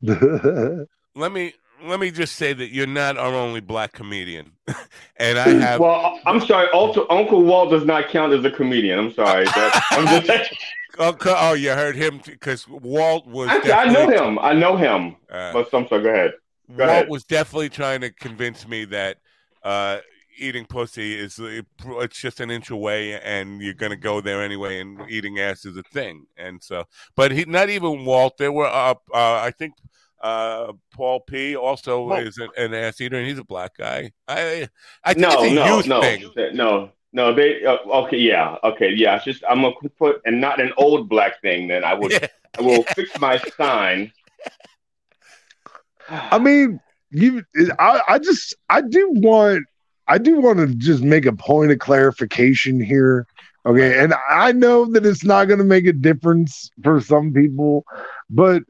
Let me let me just say that you're not our only black comedian, [laughs] and I have. well, I'm sorry. Also, Uncle Walt does not count as a comedian. I'm sorry. That, I'm just. [laughs] oh, oh, you heard him because Walt was. Actually, I know him. I know him. Uh, But I'm sorry. Go ahead. Go Walt ahead. was definitely trying to convince me that uh, eating pussy is it's just an inch away, and you're gonna go there anyway, and eating ass is a thing. And so, but he not even Walt. There were uh, uh, I think uh, Paul P. also Well- is an, an ass eater, and he's a black guy. I I think No, it's a no, youth no, thing. no, no. They uh, okay. Yeah. Okay. Yeah. It's just I'm gonna put and not an old black thing. Then I would. [laughs] I will fix my sign. [sighs] I mean, you. I, I just, I do want, I do want to just make a point of clarification here. Okay, and I know that it's not going to make a difference for some people, but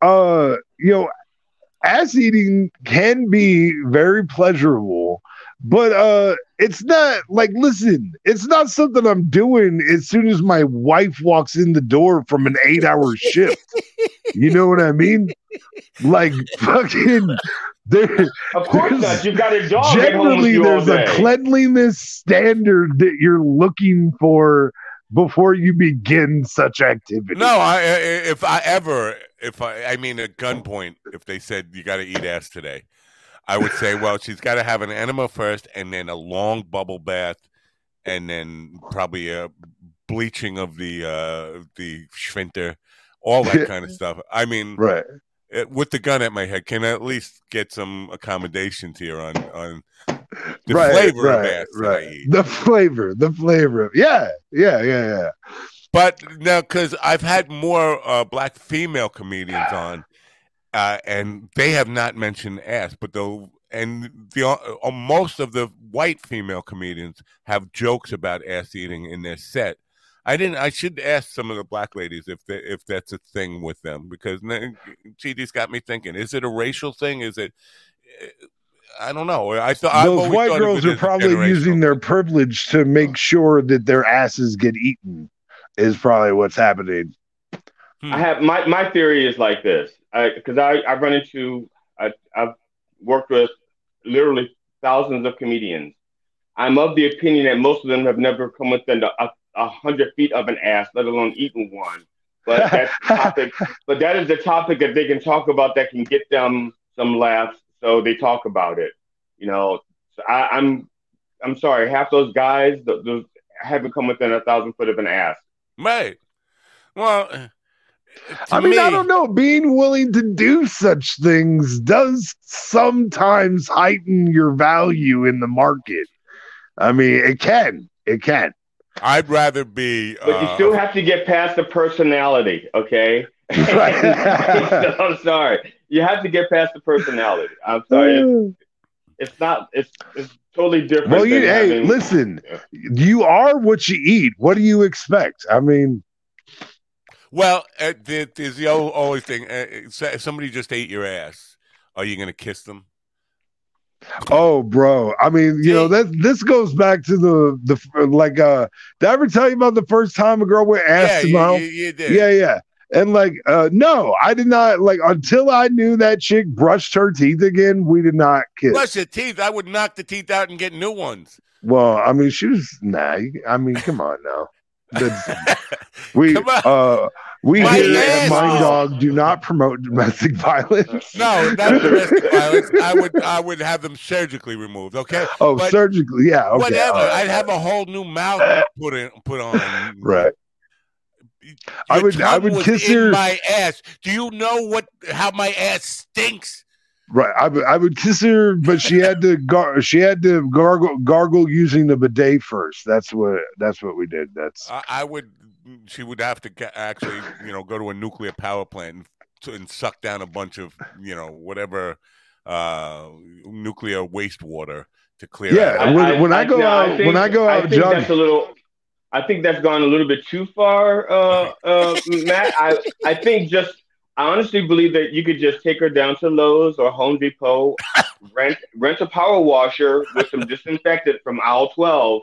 uh, you know, ass eating can be very pleasurable, but uh, it's not like listen, it's not something I'm doing as soon as my wife walks in the door from an eight-hour [laughs] shift. You know what I mean? like [laughs] fucking there Of course not. You've got a dog at home with generally there's a cleanliness standard that you're looking for before you begin such activity. No, I, if I ever if I I mean at gunpoint if they said you got to eat ass today, I would say well she's got to have an enema first and then a long bubble bath and then probably a bleaching of the uh the sphincter, all that [laughs] kind of stuff. I mean, Right. uh, with the gun at my head, can I at least get some accommodations here on on the right, flavor right, of ass right. The flavor, the flavor. of- Yeah, yeah, yeah, yeah. But now, because I've had more uh, black female comedians on, uh, and they have not mentioned ass, but the and the uh, most of the white female comedians have jokes about ass eating in their set. I didn't. I should ask some of the black ladies if they, if that's a thing with them because GD's got me thinking: Is it a racial thing? Is it? I don't know. I thought Those white thought girls are probably using their privilege to make sure that their asses get eaten. Is probably what's happening. I have my, my theory is like this because I, I run into I, I've worked with literally thousands of comedians. I'm of the opinion that most of them have never come within a, a, a hundred feet of an ass, let alone eaten one. But that's [laughs] topic. But that is the topic that they can talk about that can get them some laughs, so they talk about it. You know, so I, I'm I'm sorry, half those guys th- those haven't come within a thousand foot of an ass. Right. Well, uh, I mean, I don't know. Being willing to do such things does sometimes heighten your value in the market. I mean, it can. It can. I'd rather be. But you uh, still have to get past the personality, okay? [laughs] [laughs] I'm sorry. You have to get past the personality. I'm sorry. It's, it's not. It's it's totally different. Well, you hey, having- listen. You are what you eat. What do you expect? I mean, Well, uh, there- there's the old, always thing. Uh, say- somebody just ate your ass. Are you going to kiss them? oh, bro. I mean, you know that this goes back to the the like. uh Did I ever tell you about the first time a girl went ass yeah, to mouth? you, you did. Yeah, yeah. And like, uh, no, I did not like until I knew that chick brushed her teeth again. We did not kiss. Brush your teeth. I would knock the teeth out and get new ones. Well, I mean, she was nah. I mean, come on now. [laughs] We on. uh we My here at Mind Dog do not promote domestic violence. no, not domestic violence. I would, I would have them surgically removed. Okay. Oh, But surgically, yeah. Okay, Whatever. right, I'd have a whole new mouth put in, put on. [laughs] right. Your I would- I would kiss in her- my ass. Do you know what? How my ass stinks? Right. I would I would kiss her, but she had to [laughs] gar- she had to gargle gargle using the bidet first. That's what that's what we did. That's I, I would. She would have to ga- actually, you know, go to a nuclear power plant and, to, and suck down a bunch of, you know, whatever uh, nuclear wastewater to clear. Yeah, out. when- when I go no, out- when I go out I think jogging- that's a little. I think that's gone a little bit too far, uh, uh, Matt. I I think just. I honestly believe that you could just take her down to Lowe's or Home Depot, rent rent a power washer with some disinfectant from aisle twelve,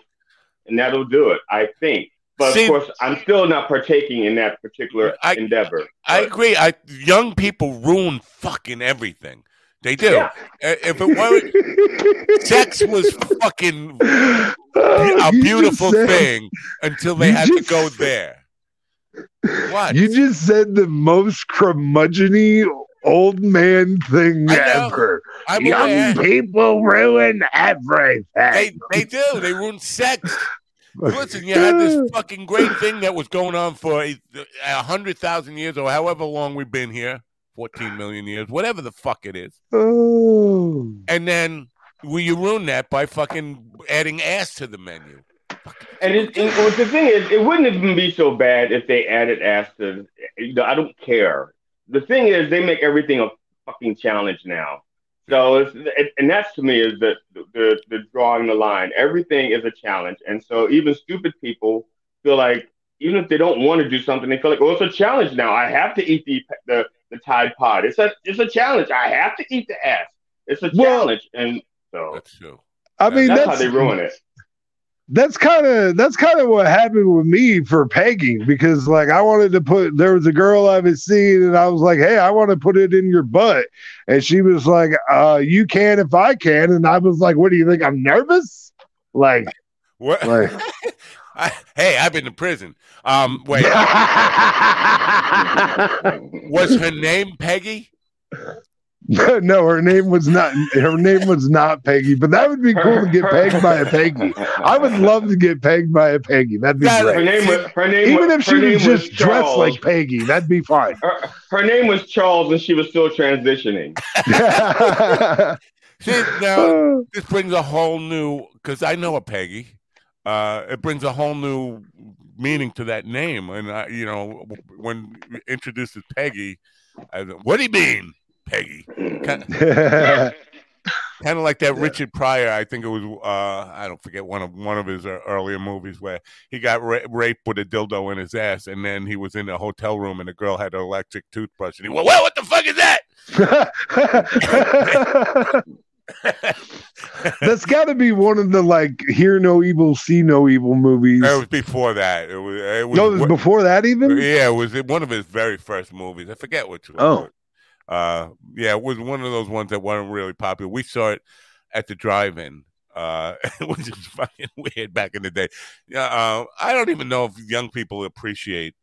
and that'll do it. I think. But See- of course, I'm still not partaking in that particular I- endeavor. I But- agree. I young people ruin fucking everything. They do. Yeah. If it weren't sex was fucking a Oh, beautiful said- thing until they had to go there. What? You just said the most curmudgeony old man thing ever. I'm Young aware. people ruin everything. They they do. They ruin sex. Listen, you had this fucking great thing that was going on for a hundred thousand years or however long we've been here, fourteen million years, whatever the fuck it is. Oh. And then will you ruin that by fucking adding ass to the menu? And, it, and well, the thing is, it wouldn't even be so bad if they added ass to. You know, I don't care. The thing is, they make everything a fucking challenge now. So, it's, it, and that's to me is the, the the drawing the line. Everything is a challenge, and so even stupid people feel like even if they don't want to do something, they feel like, well, it's a challenge now. I have to eat the the, the Tide Pod. It's a it's a challenge. I have to eat the ass. It's a Well- challenge, and so That's true. I mean, that's, that's, how they ruin it. that's kind of that's kind of what happened with me for pegging because like I wanted to put there was a girl I was seeing and I was like, hey, I want to put it in your butt, and she was like, uh, you can if I can, and I was like, what do you think? I'm nervous, like. What? Like, [laughs] I, hey, I've been to prison. Um, wait, was her name Peggy? [laughs] no, her name was not. Her name was not Peggy, but that would be cool to get pegged by a Peggy. I would love to get pegged by a Peggy. That'd be That- great. Her name was her name. Even was, if she was name just dressed like Peggy, that'd be fine. her, her name was Charles, and she was still transitioning. [laughs] See, now this brings a whole new because I know a Peggy. Uh, it brings a whole new meaning to that name, and I, you know, when introduced as Peggy, I, what do you mean, Peggy? Kind, [laughs] kind of like that Richard Pryor. I think it was. Uh, I don't forget one of one of his uh, earlier movies where he got ra- raped with a dildo in his ass, and then he was in a hotel room, and the girl had an electric toothbrush, and he went, "Well, what the fuck is that?" [laughs] [laughs] That's got to be one of the like hear no evil, see no evil movies. It was before that. It was. It was, no, it was before that even. Yeah, it was one of his very first movies. I forget which one. Oh. Uh, yeah, it was one of those ones that weren't really popular. We saw it at the drive-in, uh, [laughs] which is fucking weird back in the day. Yeah, uh, I don't even know if young people appreciate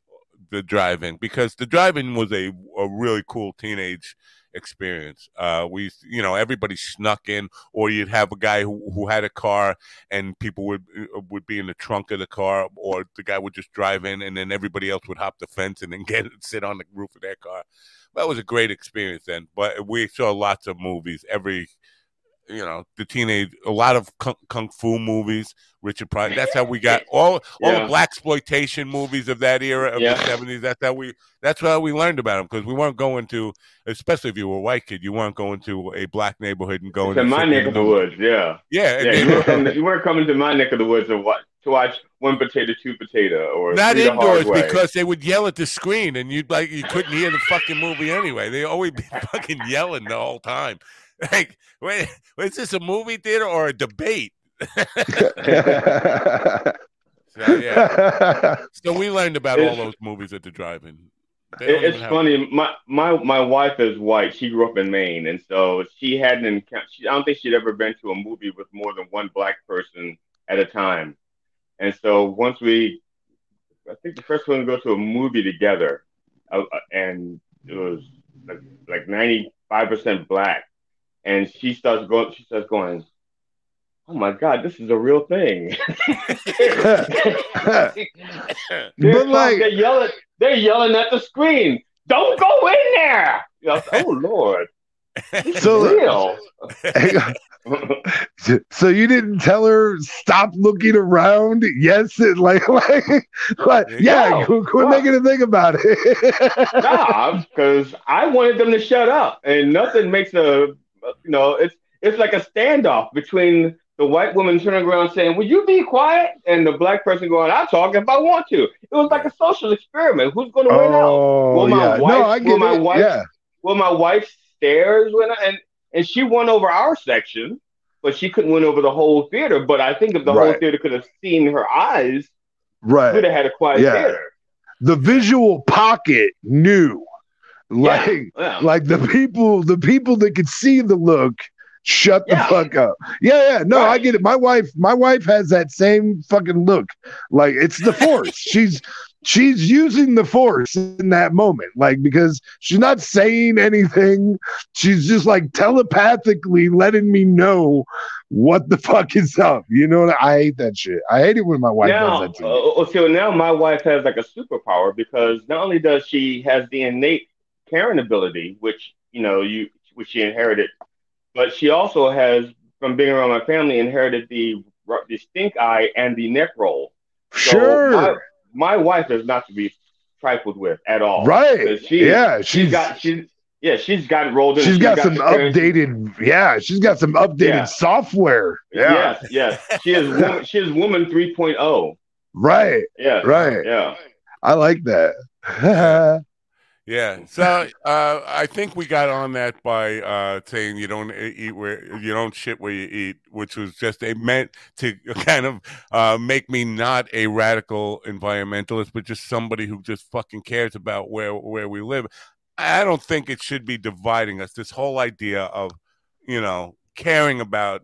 the drive-in because the drive-in was a, a really cool teenage experience. Uh, we, you know, everybody snuck in, or you'd have a guy who, who had a car, and people would uh, would be in the trunk of the car, or the guy would just drive in, and then everybody else would hop the fence and then [laughs] get sit on the roof of their car. That was a great experience then. But we saw lots of movies every. You know the teenage, a lot of kung, kung fu movies. Richard Pryor. That's how we got [laughs] all all the Yeah. black exploitation movies of that era of Yeah. the seventies. That's how we. That's how we learned about them because we weren't going to, especially if you were a white kid, you weren't going to a black neighborhood and going to my neck of the woods. Yeah, Yeah, yeah. You were- weren't, [laughs] coming, you weren't coming to my neck of the woods to watch to watch one potato, two potato, or not the indoors because they would yell at the screen and you'd like you couldn't hear the fucking movie anyway. They always [laughs] be fucking yelling the whole time. [laughs] Like, wait, is this a movie theater or a debate? [laughs] So yeah, so we learned about all those movies at the drive-in. They It- don't it's have- funny. My my my wife is white. She grew up in Maine, and so she hadn't. encou- She, I don't think she'd ever been to a movie with more than one black person at a time. And so once we, I think the first one to go to a movie together, uh, uh, and it was like like ninety five percent black, and she starts going. She starts going. Oh my God, this is a real thing. [laughs] They're But, like- they're yelling, they're yelling at the screen. Don't go in there. You know, oh [laughs] Lord, [laughs] So- so you didn't tell her stop looking around? Yes, it, like like like yeah, No. quit, quit making a thing about it. nah, because I wanted them to shut up, and nothing makes a you know it's it's like a standoff between the white woman turning around saying, "Would you be quiet?" and the black person going, "I'll talk if I want to." It was like a social experiment. Who's going to win out? Oh, Will my yeah. wife- no, I will get my it. wife- yeah, Well, my wife stares when I, and and she won over our section, but she couldn't win over the whole theater. But I think if the whole theater could have seen her eyes, right, would have had a quiet Yeah. theater. The visual pocket knew, like Yeah. like the people the people that could see the look shut the Yeah. fuck up. Yeah yeah. No i get it. My wife my wife has that same fucking look. Like it's the [laughs] force. She's she's using the force in that moment. Like because she's not saying anything. She's just like telepathically letting me know what the fuck is up. You know what? I hate that shit. I hate it when my wife now, does that to me. uh, so now my wife has like a superpower because not only does she has the innate caring ability, which you know you which she inherited, but she also has from being around my family inherited the the stink eye and the neck roll. So sure my, my wife is not to be trifled with at all. Right. She, yeah, she's she's got she's yeah she's got it rolled in. She's got some the caring- updated, yeah. She's got some updated Yeah. software. Yeah, Yes, yes. She is [laughs] woman, she is woman 3.0. right, Yeah. right. Yeah. I like that. [laughs] Yeah. So uh, I think we got on that by uh, saying you don't eat where you don't shit where you eat, which was just a meant to [laughs] kind of uh, make me not a radical environmentalist, but just somebody who just fucking cares about where where we live. I don't think it should be dividing us. This whole idea of you know caring about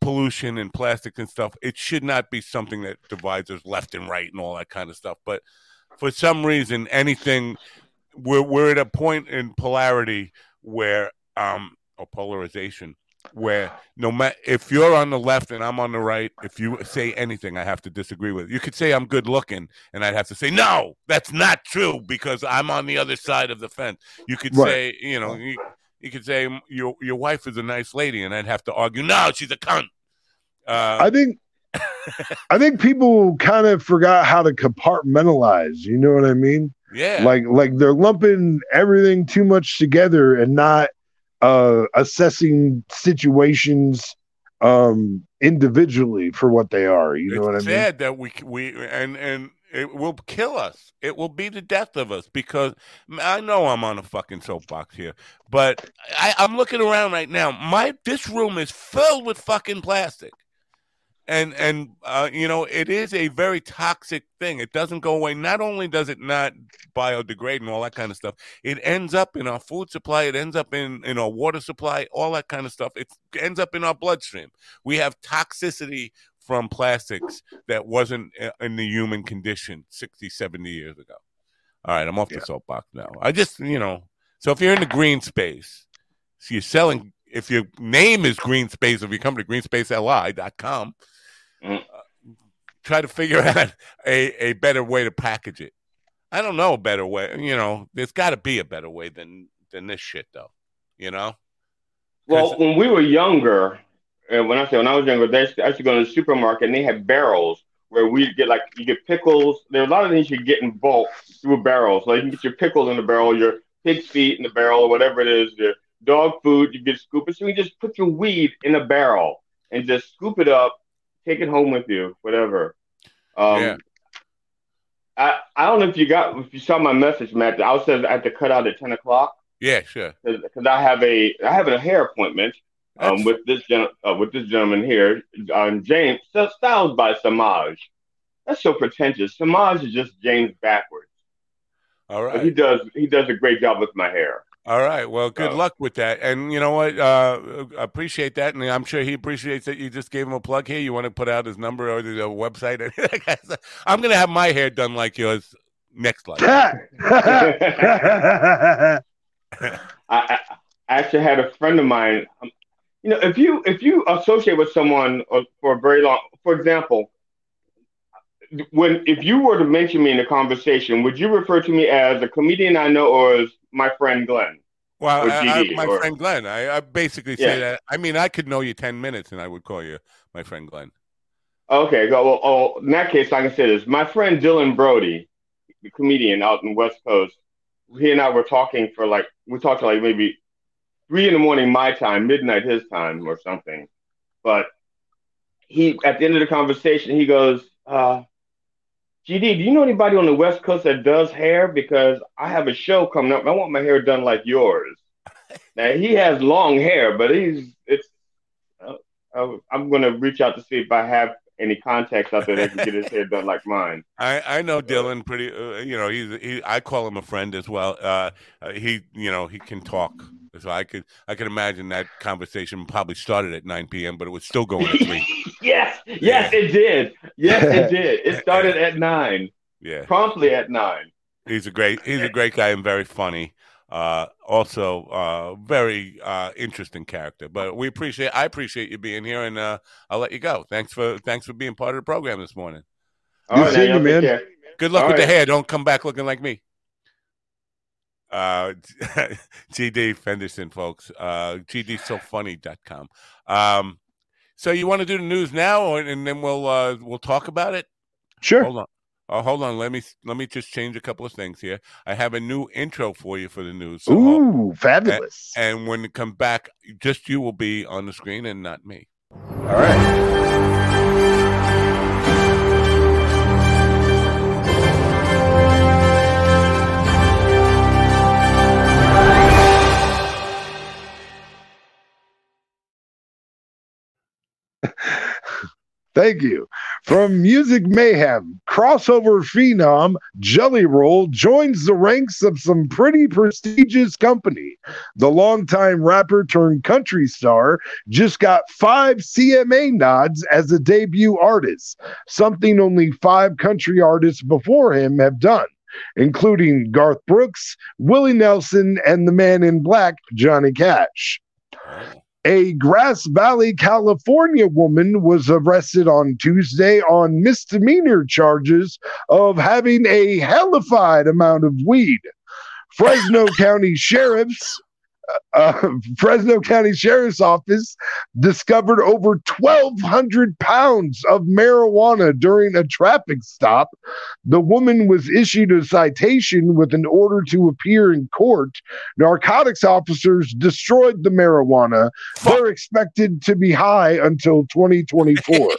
pollution and plastic and stuff, it should not be something that divides us left and right and all that kind of stuff. But for some reason, anything we're we're at a point in polarity where um or polarization where no matter if you're on the left and I'm on the right, if you say anything, I have to disagree with. You could say I'm good looking, and I'd have to say no, that's not true because I'm on the other side of the fence. You could Right. say, you know, you, you could say your your wife is a nice lady, and I'd have to argue, no, she's a cunt. Uh, I think [laughs] I think people kind of forgot how to compartmentalize. You know what I mean? Yeah, Like like they're lumping everything too much together and not uh assessing situations um individually for what they are. You know what I it's mean? sad that we we and and it will kill us. It will be the death of us because I know I'm on a fucking soapbox here, but I, I'm looking around right now. My this room is filled with fucking plastic, and and uh, you know it is a very toxic thing. It doesn't go away. Not only does it not biodegrade and all that kind of stuff, it ends up in our food supply. It ends up in in our water supply. All that kind of stuff. It ends up in our bloodstream. We have toxicity from plastics that wasn't uh, in the human condition 60, 70 years ago. All right, I'm off the soapbox now. I just, you know, so if you're in the green space, so you're selling, if your name is Green Space, if you come to greenspaceli.com, Mm. uh, try to figure [laughs] out a, a better way to package it. I don't know a better way. You know, there's got to be a better way than than this shit, though. You know? Well, when we were younger, and when I say when I was younger, they I used to go to the supermarket and they had barrels where we get like you get pickles. There are a lot of things you get in bulk through barrels. barrel. So you can get your pickles in the barrel, your pig's feet in the barrel, or whatever it is, your dog food. You get scoop it. So you just put your weed in a barrel and just scoop it up, take it home with you, whatever. Um, Yeah. I I don't know if you got if you saw my message, Matt. I was said I had to cut out at ten o'clock Yeah, sure. because I have a I have a hair appointment um, with this gen- uh, with this gentleman here, um, James, so styled by Samaj. That's so pretentious. Samaj is just James backwards, All right. but he does he does a great job with my hair. All right. Well, good Oh. luck with that. And you know what? Uh, appreciate that. And I'm sure he appreciates that you just gave him a plug here. You want to put out his number or the, the website? [laughs] I'm going to have my hair done like yours next life. [laughs] I, I, I actually had a friend of mine. Um, you know, if you if you associate with someone uh, for a very long, for example, when if you were to mention me in a conversation, would you refer to me as a comedian I know or as my friend Glenn? Well, I, I, my or- friend Glenn. I, I basically say Yeah. that. I mean, I could know you 10 minutes and I would call you my friend Glenn. Okay, go. Well, oh, in that case, I can say this. My friend Dylan Brody, the comedian out in West Coast, he and I were talking for like we talked to like maybe three in the morning my time, midnight his time, or something. But he, at the end of the conversation, he goes, uh, "GD, do you know anybody on the West Coast that does hair? Because I have a show coming up. I want my hair done like yours." [laughs] now he has long hair, but he's it's. Uh, uh, I'm gonna reach out to see if I have any contacts out there that can get his hair done like mine. [laughs] I, I know Dylan pretty. Uh, you know, he's he. I call him a friend as well. Uh, uh, he, you know, he can talk. So I could I could imagine that conversation probably started at 9 p.m., but it was still going at three. [laughs] yes, yes, it did. Yes, it [laughs] did. It started at nine, Yeah, promptly at nine. he's a great he's a great guy and very funny. Uh, also, uh, very uh, interesting character. But we appreciate I appreciate you being here, and uh, I'll let you go. Thanks for thanks for being part of the program this morning. All right, seeing now, you, y'all take man. care. Good luck All with the hair. Don't come back looking like me. Uh, [laughs] GD Fenderson, folks. Uh, GDSofunny.com. Um, so you want to do the news now, or, and then we'll uh, we'll talk about it. Sure. Hold on. Oh, hold on. Let me let me just change a couple of things here. I have a new intro for you for the news. So hold- Ooh, fabulous. and when it comes back, just you will be on the screen and not me. All right. Thank you. From Music Mayhem, crossover phenom Jelly Roll joins the ranks of some pretty prestigious company. The longtime rapper turned country star just got five CMA nods as a debut artist, something only five country artists before him have done. Including Garth Brooks, Willie Nelson, and the man in black, Johnny Cash. A Grass Valley, California woman was arrested on Tuesday on misdemeanor charges of having a hellified amount of weed. Fresno [laughs] County sheriffs uh, [laughs] Fresno County Sheriff's Office discovered over 1,200 pounds of marijuana during a traffic stop. The woman was issued a citation with an order to appear in court. Narcotics officers destroyed the marijuana. They're expected to be high until 2024. [laughs]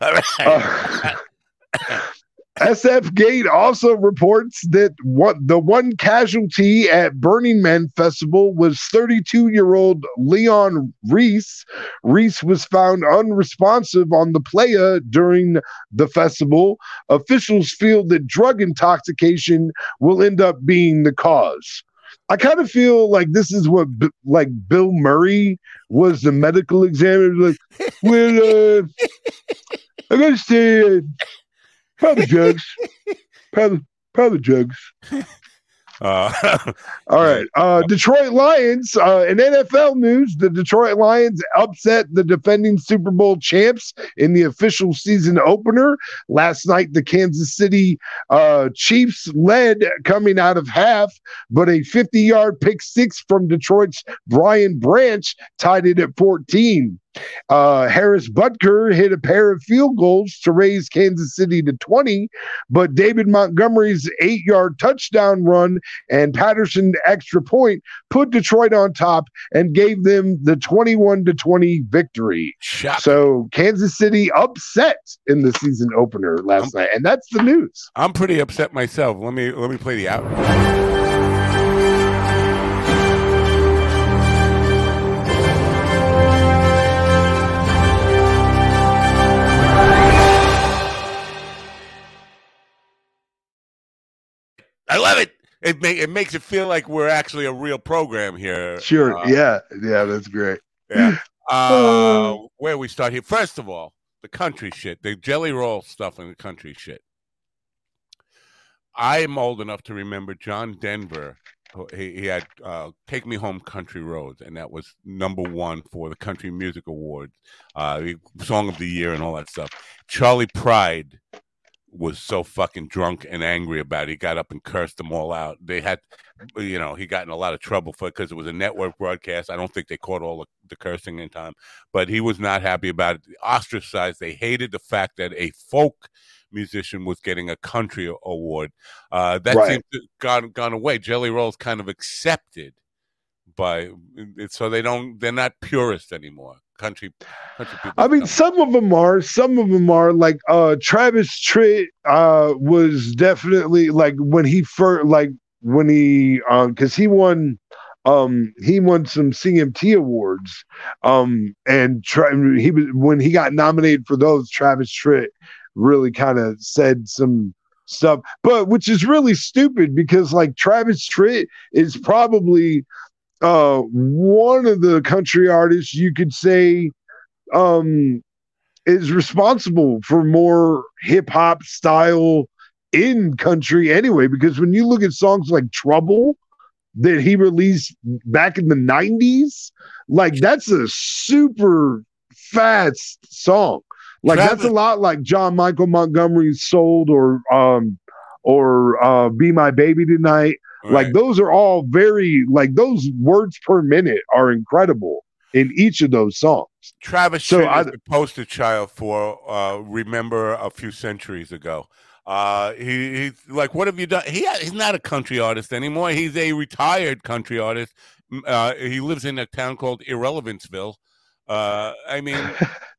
All right. Uh, [laughs] SF Gate also reports that what the one casualty at Burning Man Festival was 32 year old Leon Reese. Reese was found unresponsive on the playa during the festival. Officials feel that drug intoxication will end up being the cause. I kind of feel like this is what like Bill Murray was the medical examiner. Like, well, uh, [laughs] I gotta say, uh, probably drugs, [laughs] probably probably drugs. [laughs] Uh, [laughs] All right. Uh, Detroit Lions. Uh, in NFL news, the Detroit Lions upset the defending Super Bowl champs in the official season opener. Last night, the Kansas City uh, Chiefs led coming out of half, but a 50 yard pick six from Detroit's Brian Branch tied it at 14. Uh, Harrison Butker hit a pair of field goals to raise Kansas City to 20, but David Montgomery's eight yard touchdown run and Patterson extra point put Detroit on top and gave them the 21 to 20 victory. shocking. So Kansas City upset in the season opener last night, and that's the news. I'm pretty upset myself. Let me let me play the out. I love it. It make, it makes it feel like we're actually a real program here. Sure. Uh, yeah. Yeah. That's great. Yeah. [sighs] Uh, where we start here? First of all, the country shit, the jelly roll stuff and the country shit. I'm old enough to remember John Denver. He, he had uh, "Take Me Home, Country Roads," and that was number one for the Country Music Awards, uh, the Song of the Year, and all that stuff. Charley Pride was so fucking drunk and angry about it. He got up and cursed them all out. They had, you know, he got in a lot of trouble for it because it was a network broadcast. I don't think they caught all the, the cursing in time, but he was not happy about it. Ostracized. They hated the fact that a folk musician was getting a country award. Uh, that Right. seems to gone gone away. Jelly Roll's kind of accepted by, so they don't. They're not purists anymore. Country, country people. I mean, don't. some of them are. Some of them are like uh Travis Tritt uh was definitely like when he first like when he um because he won um he won some CMT awards um and tra- he was when he got nominated for those Travis Tritt really kind of said some stuff but which is really stupid because like Travis Tritt is probably uh one of the country artists you could say um is responsible for more hip hop style in country anyway because when you look at songs like Trouble that he released back in the 90s like that's a super fast song. Like that's a lot like John Michael Montgomery's Sold or um or uh Be My Baby Tonight like those are all very like those words per minute are incredible in each of those songs Travis So Tritt I- is the poster child for uh, remember a few centuries ago. Uh, he he's like, what have you done? He he's not a country artist anymore. He's a retired country artist. Uh, he lives in a town called Irrelevanceville. Uh, I mean, [laughs]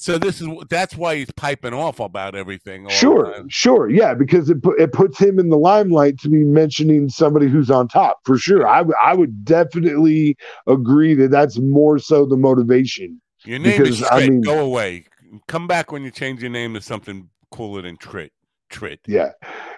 so this is that's why he's piping off about everything. Sure, sure, yeah, because it it puts him in the limelight to be mentioning somebody who's on top for sure. I I would definitely agree that that's more so the motivation Your name is Because, Tritt. I mean- Go away. Come back when you change your name to something cooler than Tritt. Tritt. Yeah,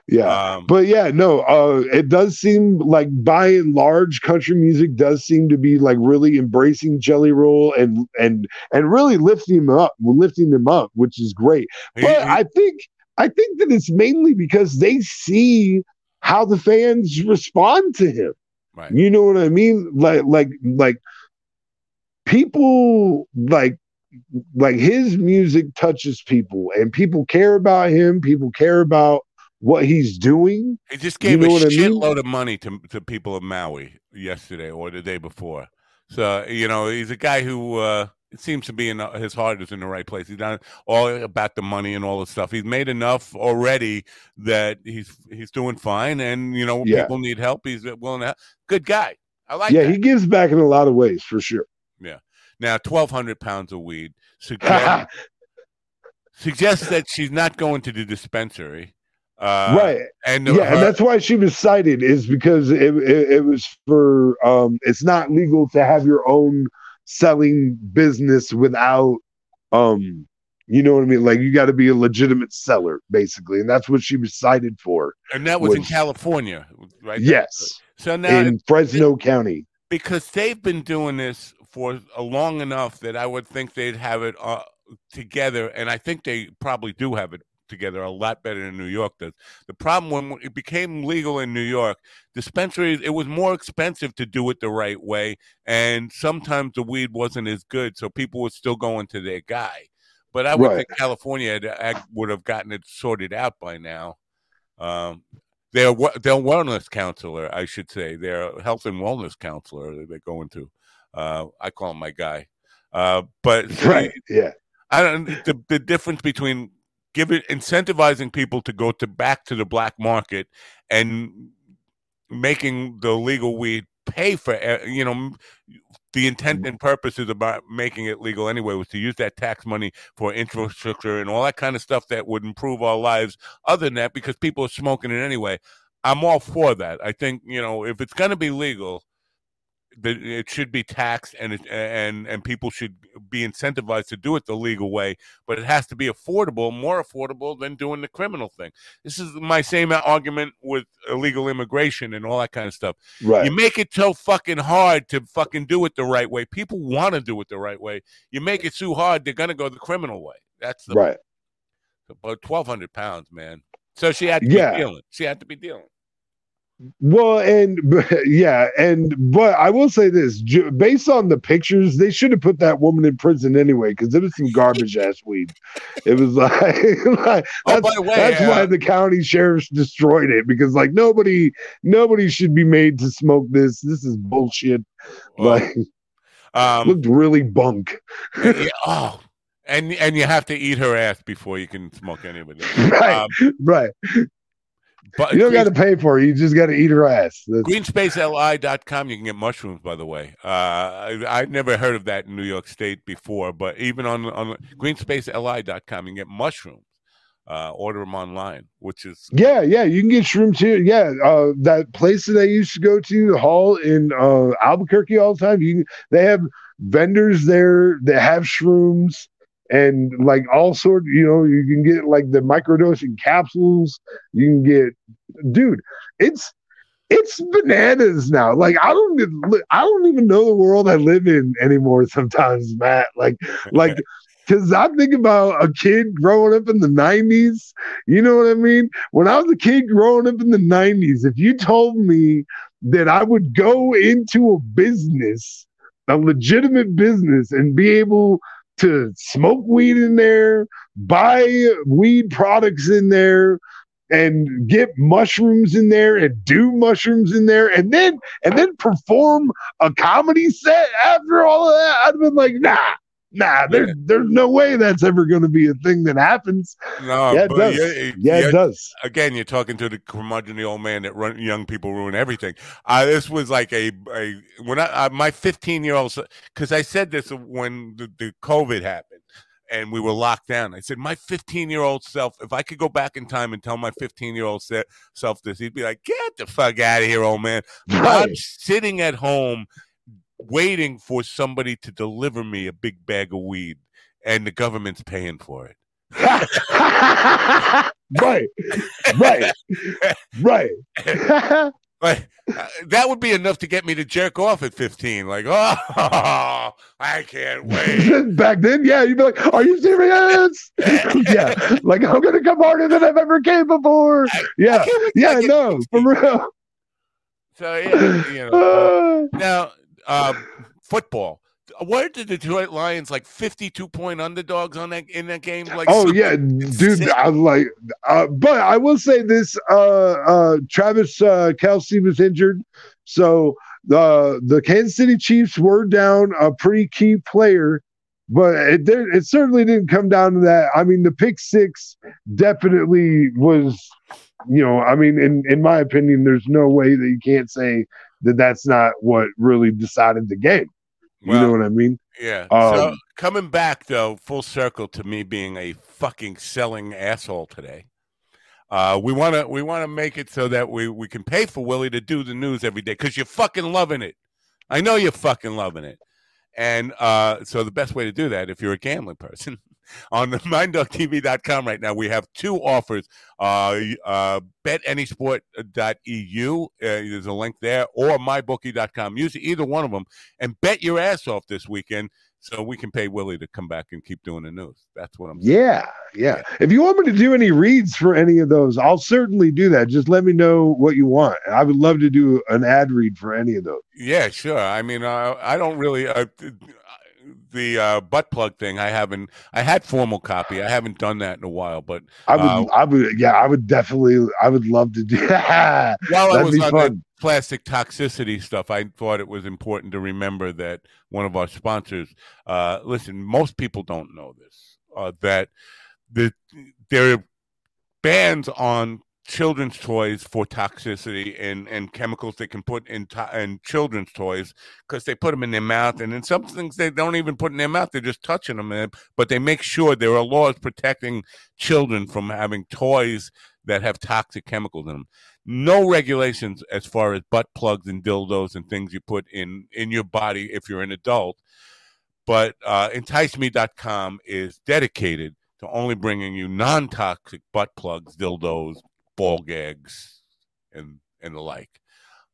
yeah. Um, But yeah, no, uh, it does seem like by and large, country music does seem to be like really embracing Jelly Roll and and and really lifting him up, lifting them up, which is great. But I think I think that it's mainly because they see how the fans respond to him. right. You know what I mean? Like like like people like like his music touches people and people care about him, people care about what he's doing. He just You gave know a what I mean? of money to to people of Maui yesterday or the day before. So you know he's a guy who uh, it seems to be in the, his heart is in the right place. He's not all about the money and all the stuff. He's made enough already that he's he's doing fine. And you know Yeah. people need help, he's willing to. Help. Good guy. I like yeah, that. he gives back in a lot of ways for sure. Yeah. Now twelve hundred pounds of weed [laughs] suggests suggests that she's not going to the dispensary. Uh, right. And yeah, her- and that's why she was cited is because it, it, it was for um it's not legal to have your own selling business without um you know what I mean? Like you got to be a legitimate seller, basically, and that's what she was cited for. and that was in California, right? Yes, So now in Fresno County. because they've been doing this for a long enough that I would think they'd have it uh, together, and I think they probably do have it together a lot better than New York does. The problem when it became legal in New York, dispensaries it was more expensive to do it the right way, and sometimes the weed wasn't as good, so people were still going to their guy. But I would Right. think California would have gotten it sorted out by now. Um, their their wellness counselor, I should say, their health and wellness counselor that they're going to. Uh, I call him my guy. Uh, but [laughs] Right. Yeah. I don't the, the difference between giving incentivizing people to go to back to the black market and making the legal weed pay for uh, you know the intent and purpose is about making it legal anyway was to use that tax money for infrastructure and all that kind of stuff that would improve our lives other than that because people are smoking it anyway. I'm all for that. I think you know if it's going to be legal it should be taxed and it, and and people should be incentivized to do it the legal way but it has to be affordable more affordable than doing the criminal thing. This is my same argument with illegal immigration and all that kind of stuff. Right. you make it so fucking hard to fucking do it the right way. People want to do it the right way. You make it too hard they're gonna go the criminal way. That's the right. about 1200 pounds man. So she had to Yeah. be dealing. She had to be dealing Well, and [laughs] yeah, and but I will say this: based on the pictures, they should have put that woman in prison anyway because it was some garbage ass weed. It was [laughs] like, like Oh, that's, way, that's uh, why the county sheriffs destroyed it because like nobody, nobody should be made to smoke this. This is bullshit. Well, like um looked really bunk. yeah, [laughs] oh and and you have to eat her ass before you can smoke any of it Right, Um, right. But You don't got to pay for it. You just got to eat her ass. That's, GreenSpaceLI.com, you can get mushrooms, by the way. Uh, I, I'd never heard of that in New York State before, but even on, on GreenSpaceLI.com, you can get mushrooms. Uh, order them online, which is Yeah, yeah, you can get shrooms here. Yeah, uh, that place that I used to go to, the hall in uh, Albuquerque, all the time. You they have vendors there that have shrooms and like all sort. You know, you can get like the microdosing capsules. You can get, dude, it's it's bananas now. Like I don't, I don't even know the world I live in anymore. Sometimes, Matt. Like, [laughs] like. Cause I think about a kid growing up in the '90s. You know what I mean? When I was a kid growing up in the '90s, if you told me that I would go into a business, a legitimate business, and be able to smoke weed in there, buy weed products in there, and get mushrooms in there, and do mushrooms in there, and then and then perform a comedy set after all of that, I'd have been like, nah. Nah, there, there's no way that's ever going to be a thing that happens. no, yeah, it but does. yeah, you- it does. again, you're talking to the curmudgeonly old man that run, young people ruin everything. Uh, this was like a, a when I uh, my 15 year old because I said this when the, the COVID happened and we were locked down. I said my 15 year old self, if I could go back in time and tell my 15 year old se- self this, he'd be like, "Get the fuck out of here, old man." [laughs] I'm sitting at home waiting for somebody to deliver me a big bag of weed, and the government's paying for it. [laughs] right, right, right. [laughs] Like uh, that would be enough to get me to jerk off at 15. Like, [laughs] oh, I can't wait. Back then, yeah, you'd be like, "Are you serious?" yeah, like I'm gonna come harder than I've ever came before. Yeah, yeah, no, for real. So yeah, you know. uh, [sighs] now, uh, football. What did the Detroit Lions like 52 point underdogs on that in that game? Like, oh yeah, dude, I like, uh, but I will say this: uh, uh, Travis uh, Kelce was injured, so the the Kansas City Chiefs were down a pretty key player, but it it certainly didn't come down to that. I mean, the pick six definitely was, you know, I mean, in in my opinion, there's no way that you can't say that that's not what really decided the game. You Well, know what I mean? Yeah. Um, so coming back though, full circle to me being a fucking selling asshole today. Uh, we want to we want to make it so that we we can pay for Willie to do the news every day because you're fucking loving it. I know you're fucking loving it. And uh, so the best way to do that, if you're a gambling person, [laughs] on the [laughs] minddogtv.com right now, we have two offers. Uh, uh, betanysport.eu, uh, there's a link there, or mybookie.com. Use either one of them and bet your ass off this weekend so we can pay Willie to come back and keep doing the news. That's what I'm saying. Yeah, yeah. If you want me to do any reads for any of those, I'll certainly do that. Just let me know what you want. I would love to do an ad read for any of those. Yeah, sure. I mean, uh, I don't really. Uh, the uh, butt plug thing, I haven't. I had formal copy. I haven't done that in a while, but I would, Uh, I would, yeah, I would definitely, I would love to do [laughs] that. while I was on fun. the plastic toxicity stuff, I thought it was important to remember that one of our sponsors. Uh, listen, most people don't know this. Uh, that the there are bans on children's toys for toxicity and, and chemicals they can put in to- in children's toys because they put them in their mouth and in some things they don't even put in their mouth they're just touching them and- but they make sure there are laws protecting children from having toys that have toxic chemicals in them no regulations as far as butt plugs and dildos and things you put in in your body if you're an adult but uh, enticeme.com is dedicated to only bringing you non-toxic butt plugs dildos ball gags and and the like.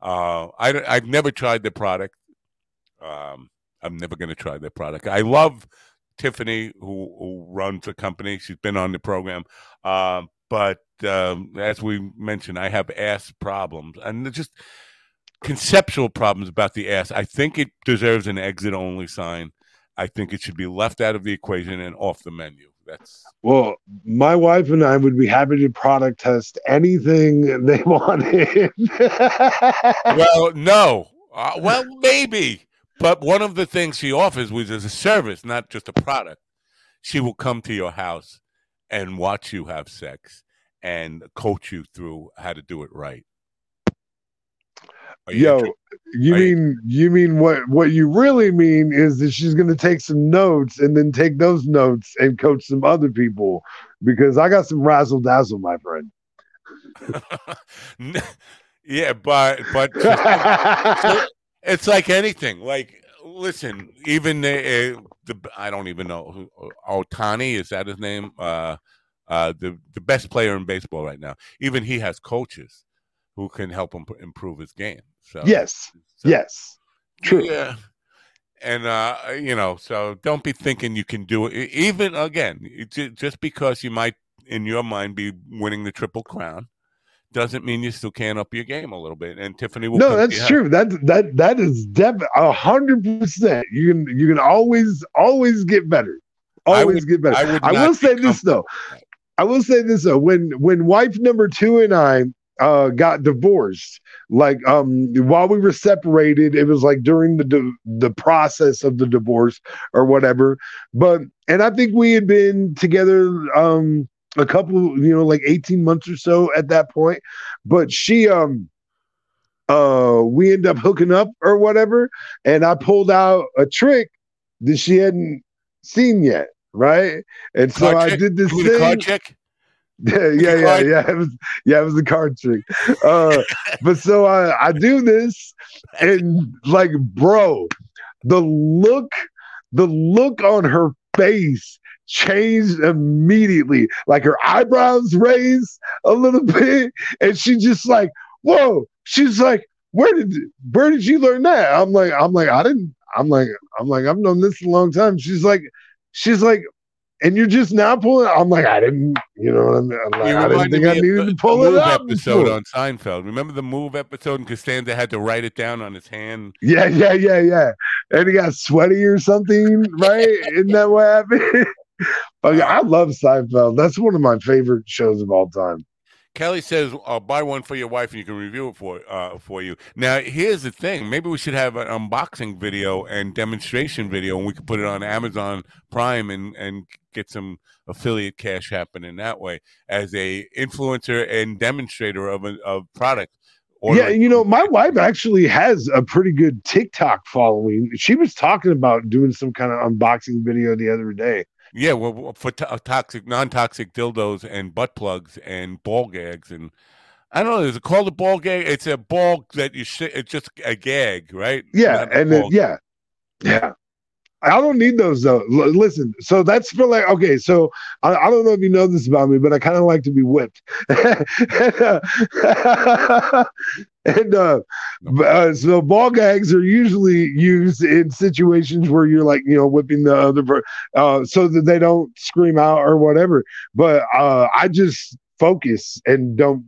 Uh, I I've never tried the product. Um, i'm never going to try their product. I love tiffany who, who runs the company. She's been on the program. Um, but um, as we mentioned i have ass problems and just conceptual problems about the ass. I think it deserves an exit only sign. I think it should be left out of the equation and off the menu that's Well, my wife and I would be happy to product test anything they [laughs] wanted. well no. Uh, well maybe. But one of the things she offers was as a service not just a product she will come to your house and watch you have sex and coach you through how to do it right Yo, you Are mean you mean what what you really mean is that she's going to take some notes and then take those notes and coach some other people because I got some razzle dazzle, my friend. [laughs] yeah but but it's like anything. Like, listen, even the, uh, the I don't even know who Ohtani is that his name? Uh, uh, the the best player in baseball right now. Even he has coaches who can help him p- improve his game. So yes, so- yes, true. yeah. And uh, you know, so don't be thinking you can do it. Even again, just because you might, in your mind, be winning the triple crown, doesn't mean you still can't up your game a little bit. And Tiffany will. No, that's true. That that that is def a hundred percent. You can you can always always get better. Always get better. I I will say this though. I will say this though. When when wife number two and I uh got divorced, like um while we were separated, it was like during the di- the process of the divorce or whatever. But and I think we had been together um a couple, you know, like 18 months or so at that point. But she um uh we end up hooking up or whatever, and I pulled out a trick that she hadn't seen yet, right? And so I did this You mean a thing. [laughs] Yeah, yeah, yeah, yeah. It was yeah, it was a card trick. Uh, [laughs] but so I I do this and like, bro, the look, the look on her face changed immediately. Like her eyebrows raised a little [laughs] bit, and she just like, whoa. She's like, where did where did you learn that? I'm like, I'm like, I didn't. I'm like, I'm like, I've known this a long time. She's like, she's like, and you're just now pulling. I'm like, I didn't, you know what I mean? I'm like, I didn't think I needed to pull it up. Episode before. on Seinfeld. Remember the move episode, and Costanza had to write it down on his hand. Yeah, yeah, yeah, yeah. And he got sweaty or something, [laughs] right? Isn't that what happened? [laughs] but yeah, I love Seinfeld. That's one of my favorite shows of all time. Kelly says, "I'll buy one for your wife, and you can review it for uh, for you." Now, here's the thing: maybe we should have an unboxing video and demonstration video, and we could put it on Amazon Prime and and get some affiliate cash happening that way as a influencer and demonstrator of a of product. yeah, you know, my wife actually has a pretty good TikTok following. She was talking about doing some kind of unboxing video the other day. Yeah, well, for to- uh, toxic, non-toxic dildos and butt plugs and ball gags and I don't know. Is it called a ball gag? It's a ball that you sh- It's just a gag, right? Yeah, and then, yeah, yeah. I don't need those though. L- listen, so that's for like okay. So I, I, don't know if you know this about me, but I kind of like to be whipped. [laughs] and uh, uh, so ball gags are usually used in situations where you're like you know whipping the other per- uh, so that they don't scream out or whatever. But uh, I just focus and don't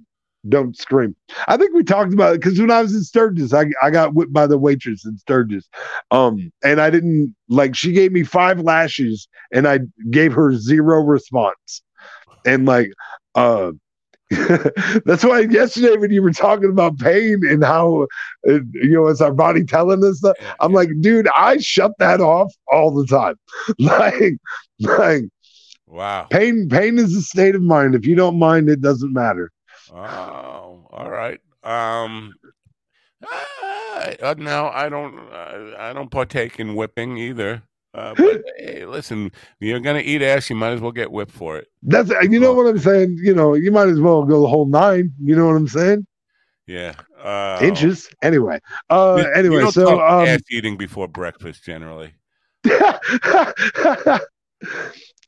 don't scream. I think we talked about it because when I was in Sturgis, I, I got whipped by the waitress in Sturgis. Um, and I didn't like she gave me five lashes and I gave her zero response. And like uh [laughs] that's why yesterday when you were talking about pain and how uh, you know it's our body telling us that I'm like, dude, I shut that off all the time. [laughs] like, like, wow, pain, pain is a state of mind. If you don't mind, it doesn't matter. Oh, all right. Um, uh, no, I don't. Uh, I don't partake in whipping either. Uh, but hey, listen, you're gonna eat ass. You might as well get whipped for it. That's you know what I'm saying. You know, you might as well go the whole nine. You know what I'm saying? Yeah. Uh, Inches. Anyway. Uh. Anyway. So um, ass eating before breakfast generally. [laughs]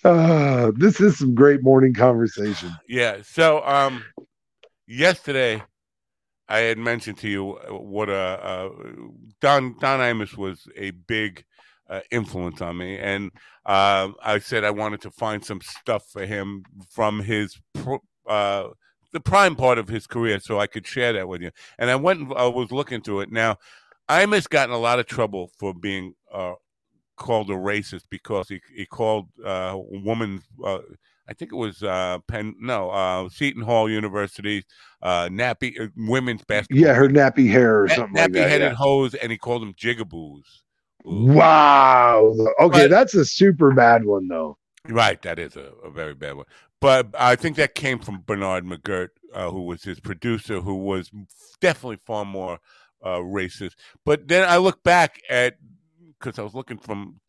uh, this is some great morning conversation. Yeah. So um, yesterday I had mentioned to you what a uh, uh, Don Don Imus was a big uh, influence on me, and uh, I said I wanted to find some stuff for him from his uh, the prime part of his career, so I could share that with you. And I went, and I was looking through it. Now, Imus got in a lot of trouble for being called a racist because he he called uh, woman I think it was uh, Penn, no, uh, Seton Hall University, uh, nappy uh, women's basketball. Yeah, her nappy hair or something. Nappy like headed yeah. hose, and he called them jigaboos. Ooh. Wow. Okay, but, that's a super bad one, though. Right, that is a, a, very bad one. But I think that came from Bernard McGuirk, uh, who was his producer, who was definitely far more uh, racist. But then I look back at because I was looking from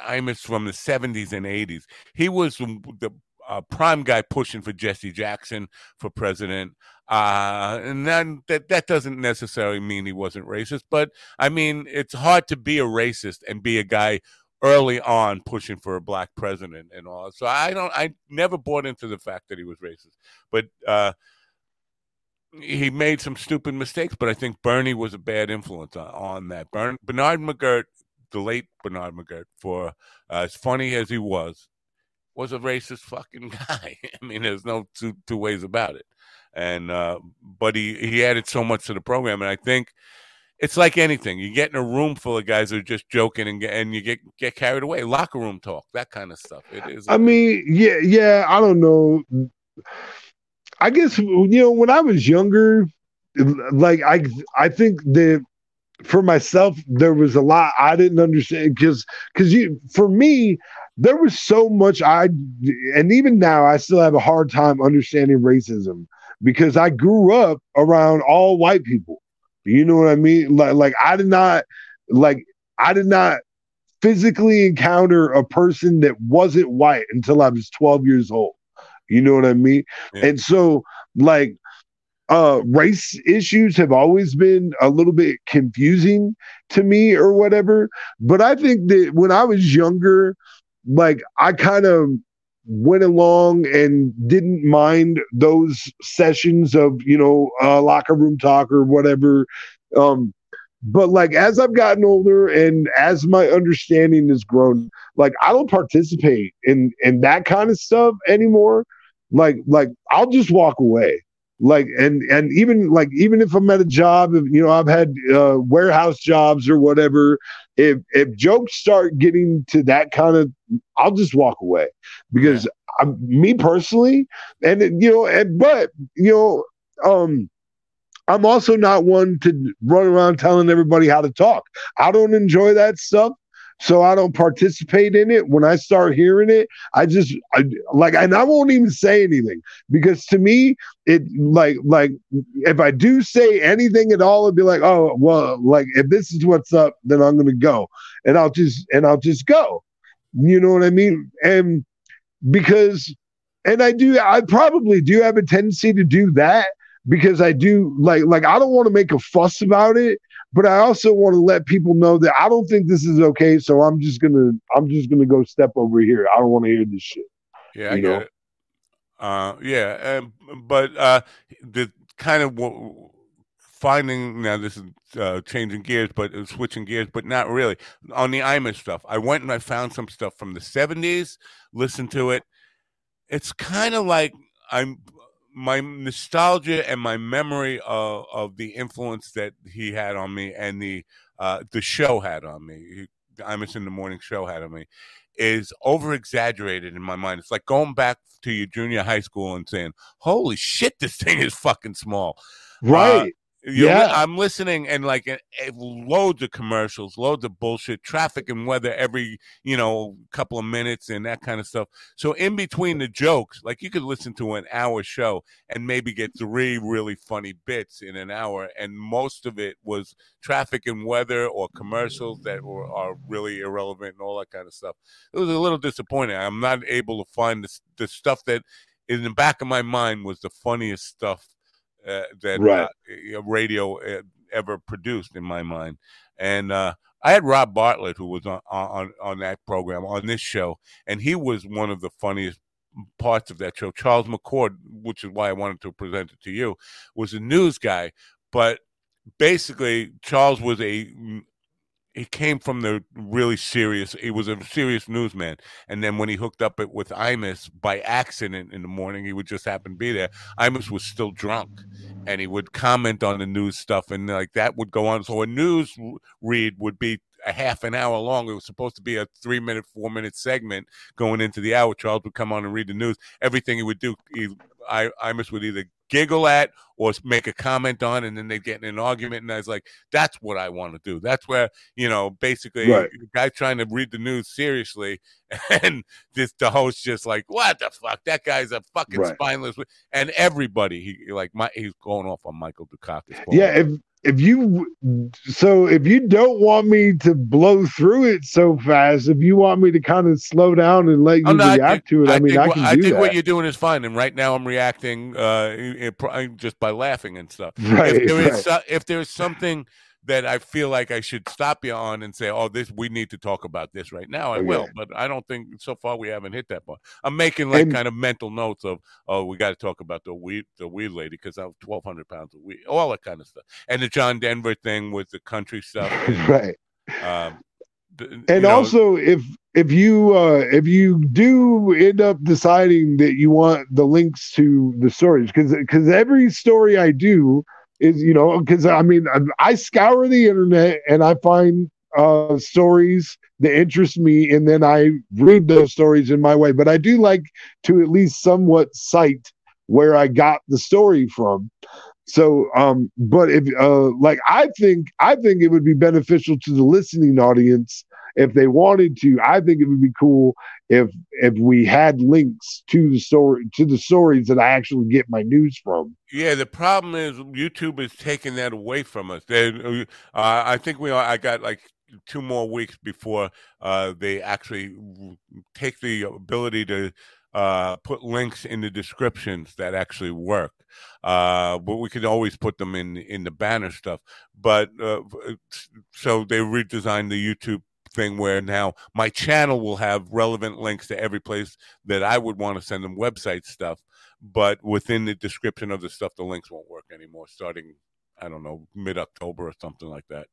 Imus from the 70s and 80s. He was the uh, prime guy pushing for Jesse Jackson for president. Uh, and then that, that doesn't necessarily mean he wasn't racist, but I mean, it's hard to be a racist and be a guy early on pushing for a black president and all. So I don't, I never bought into the fact that he was racist, but, uh, he made some stupid mistakes, but I think Bernie was a bad influence on, on that. Bern, Bernard McGuirk the late Bernard McGuirk, for uh, as funny as he was, was a racist fucking [laughs] guy. I mean, there's no two two ways about it. And uh, but he he added so much to the program, and I think it's like anything. You get in a room full of guys who are just joking and get, and you get get carried away. Locker room talk, that kind of stuff. It is. I mean, yeah, yeah. I don't know. I guess you know when I was younger, like I I think that for myself, there was a lot I didn't understand because because you for me, there was so much I and even now I still have a hard time understanding racism because I grew up around all white people. You know what I mean? Like like I did not like I did not physically encounter a person that wasn't white until I was 12 years old. You know what I mean? Yeah. And so like uh race issues have always been a little bit confusing to me or whatever but i think that when i was younger like i kind of went along and didn't mind those sessions of you know uh, locker room talk or whatever um but like as i've gotten older and as my understanding has grown like i don't participate in in that kind of stuff anymore. Like like i'll just walk away like and and even like even if i'm at a job if, you know i've had uh, warehouse jobs or whatever if if jokes start getting to that kind of i'll just walk away. Because I'm, me personally and you know and but you know um i'm also not one to run around telling everybody how to talk. I don't enjoy that stuff so I don't participate in it. When I start hearing it, I just I, like, and I won't even say anything because to me, it like like if I do say anything at all, it'd be like, oh well, like if this is what's up, then I'm gonna go, and I'll just and I'll just go. You know what I mean? And because, and I do, I probably do have a tendency to do that because I do like like I don't want to make a fuss about it but I also want to let people know that I don't think this is okay. So I'm just gonna I'm just gonna go step over here. I don't want to hear this shit. Yeah, I get know? it. Uh, yeah, um, but uh, the kind of w- finding now this is uh, changing gears, but switching gears, but not really on the Imus stuff. I went and I found some stuff from the '70s. Listened to it. It's kind of like I'm my nostalgia and my memory of, of the influence that he had on me and the uh, the show had on me, Imus in the Morning show had on me, is over exaggerated in my mind. It's like going back to your junior high school and saying, "Holy shit, this thing is fucking small." Right. Uh, you yeah, I'm listening and like loads of commercials, loads of bullshit, traffic and weather every you know couple of minutes and that kind of stuff. So in between the jokes, like you could listen to an hour show and maybe get three really funny bits in an hour, and most of it was traffic and weather or commercials that were are really irrelevant and all that kind of stuff. It was a little disappointing. I'm not able to find the, the stuff that in the back of my mind was the funniest stuff uh, that right. uh, radio uh, ever produced in my mind. And uh, I had Rob Bartlett, who was on, on on that program on this show, and he was one of the funniest parts of that show. Charles McCord, which is why I wanted to present it to you, was a news guy, but basically Charles was a he came from the really serious. He was a serious newsman, and then when he hooked up it with Imus by accident in the morning, he would just happen to be there. Imus was still drunk, and he would comment on the news stuff, and like that would go on. So a news read would be a half an hour long. It was supposed to be a three minute, four minute segment going into the hour. Charles would come on and read the news. Everything he would do, he, I, Imus would either giggle at or make a comment on, and then they get in an argument. And I was like, that's what I want to do. That's where, you know, basically, right. the guy trying to read the news seriously, [laughs] and this the host just like, what the fuck? That guy's a fucking right. spineless. And everybody, he like, my, he's going off on Michael Dukakis. Yeah. If, if you so if you don't want me to blow through it so fast, if you want me to kind of slow down and let you oh, no, react think, to it, I, I mean, I can I do think that. what you're doing is fine. And right now, I'm reacting uh, just by laughing and stuff. Right. If there right. is, if there's something that I feel like I should stop you on and say, "Oh, this we need to talk about this right now." I okay. will, but I don't think so far we haven't hit that point. I'm making like and, kind of mental notes of, "Oh, we got to talk about the weed, the weed lady because I'm 1,200 pounds of weed, all that kind of stuff," and the John Denver thing with the country stuff, [laughs] and, right? Um, and know, also, if if you uh, if you do end up deciding that you want the links to the stories, because because every story I do is you know because I mean I scour the internet and I find uh, stories that interest me and then I read those stories in my way. But I do like to at least somewhat cite where I got the story from. So, um, but if uh, like I think I think it would be beneficial to the listening audience if they wanted to, I think it would be cool if if we had links to the story to the stories that I actually get my news from. Yeah, the problem is YouTube is taking that away from us. They, uh, I think we are. I got like two more weeks before uh, they actually take the ability to uh, put links in the descriptions that actually work. Uh, but we could always put them in in the banner stuff. But uh, so they redesigned the YouTube thing where now my channel will have relevant links to every place that I would want to send them website stuff. But within the description of the stuff, the links won't work anymore. Starting, I don't know, mid October or something like that.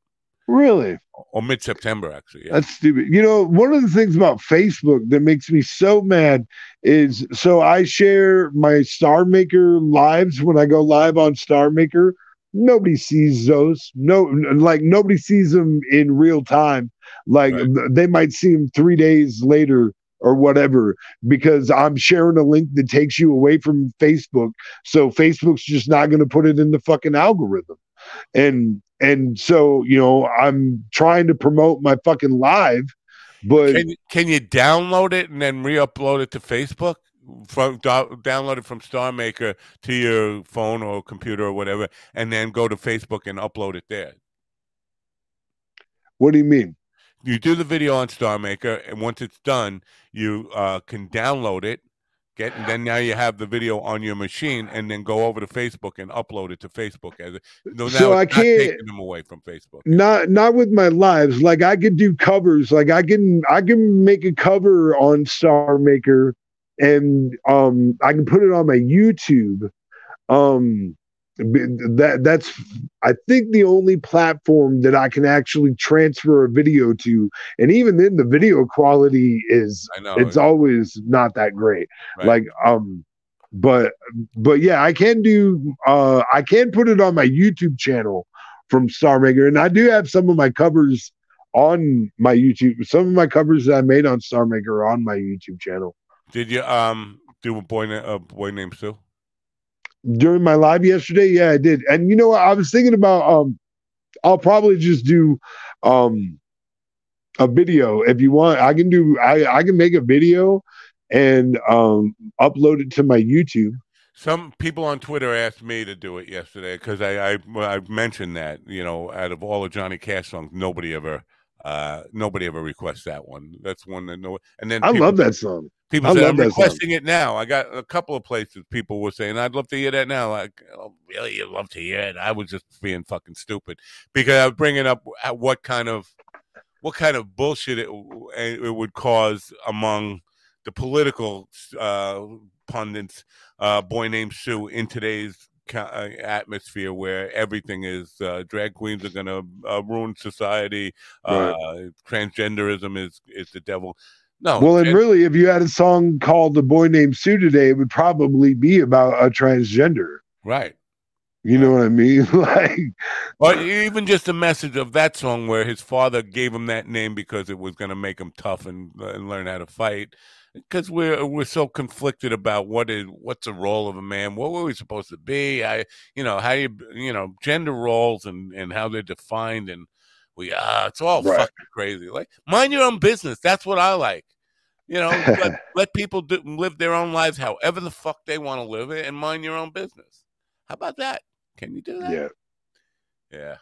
Really? Or mid September, actually. Yeah. That's stupid. You know, one of the things about Facebook that makes me so mad is so I share my Star Maker lives when I go live on Star Maker. Nobody sees those. No, like nobody sees them in real time. Like Right. they might see them three days later or whatever because I'm sharing a link that takes you away from Facebook. So Facebook's just not going to put it in the fucking algorithm. And and so you know I'm trying to promote my fucking live, but Can can you download it and then re-upload it to Facebook? From do, download it from Star Maker to your phone or computer or whatever, and then go to Facebook and upload it there. what do you mean? You do the video on Star Maker, and once it's done, you uh, can download it. Get and then now you have the video on your machine, and then go over to Facebook and upload it to Facebook. As no, So I can't- taking them away from Facebook. Not not with my lives. Like I could do covers. Like I can I can make a cover on Star Maker, and um I can put it on my YouTube. Um, that that's I think the only platform that I can actually transfer a video to, and even then the video quality is I know it's always not that great. Right. Like um but but yeah, I can do uh I can put it on my YouTube channel from Star Maker and I do have some of my covers on my YouTube. Some of my covers that I made on Star Maker are on my YouTube channel. Did you um do a boy na- a boy named Sue? During my live yesterday, yeah, I did. And you know what? I was thinking about um I'll probably just do um a video if you want. I can do I I can make a video and um upload it to my YouTube. Some people on Twitter asked me to do it yesterday because I, I I mentioned that you know out of all the Johnny Cash songs, nobody ever uh nobody ever requests that one. That's one that no and then I people, love that song. People I said, I'm that song." requesting it now. I got a couple of places people were saying I'd love to hear that now. Like oh, really, you'd love to hear it? I was just being fucking stupid because I was bringing up what kind of what kind of bullshit it, it would cause among the political uh, pundits, uh, boy named Sue, in today's uh, atmosphere where everything is uh, drag queens are going to uh, ruin society, uh, transgenderism is is the devil. No, Well, and and- really, if you had a song called "The Boy Named Sue" today, it would probably be about a transgender. right. You know what I mean? [laughs] like, Or even just a message of that song where his father gave him that name because it was going to make him tough and, and learn how to fight. Because we're we're so conflicted about what is what's the role of a man, what were we supposed to be? I you know how you you know gender roles and and how they're defined and we ah it's all Right. fucking crazy. Like mind your own business. That's what I like. You know, [laughs] let, let people do, live their own lives however the fuck they want to live it, and mind your own business. How about that? Can you do that? yeah, Yeah.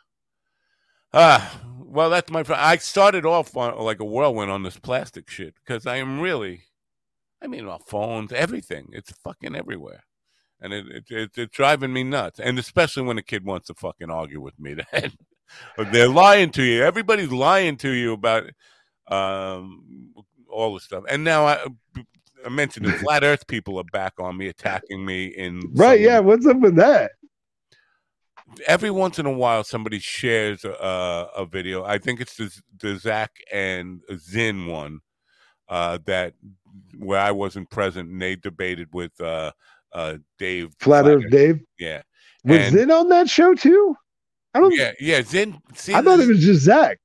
Ah, well, that's my. fr- I started off on like a whirlwind on this plastic shit because I am really, I mean, on phones, everything. It's fucking everywhere, and it, it, it it's driving me nuts. And especially when a kid wants to fucking argue with me, [laughs] then they're lying to you. Everybody's lying to you about um all the stuff. And now I, I mentioned the flat Earth people are back on me, attacking me in right. Yeah, what's up with that? every once in a while somebody shares a, a video. I think it's the, the Zach and Zin one uh, that where I wasn't present and they debated with uh, uh, Dave. Flat Earth Dave Yeah, was And- Zin on that show too? I don't. yeah, yeah. Zin. See, I thought it was just Zach.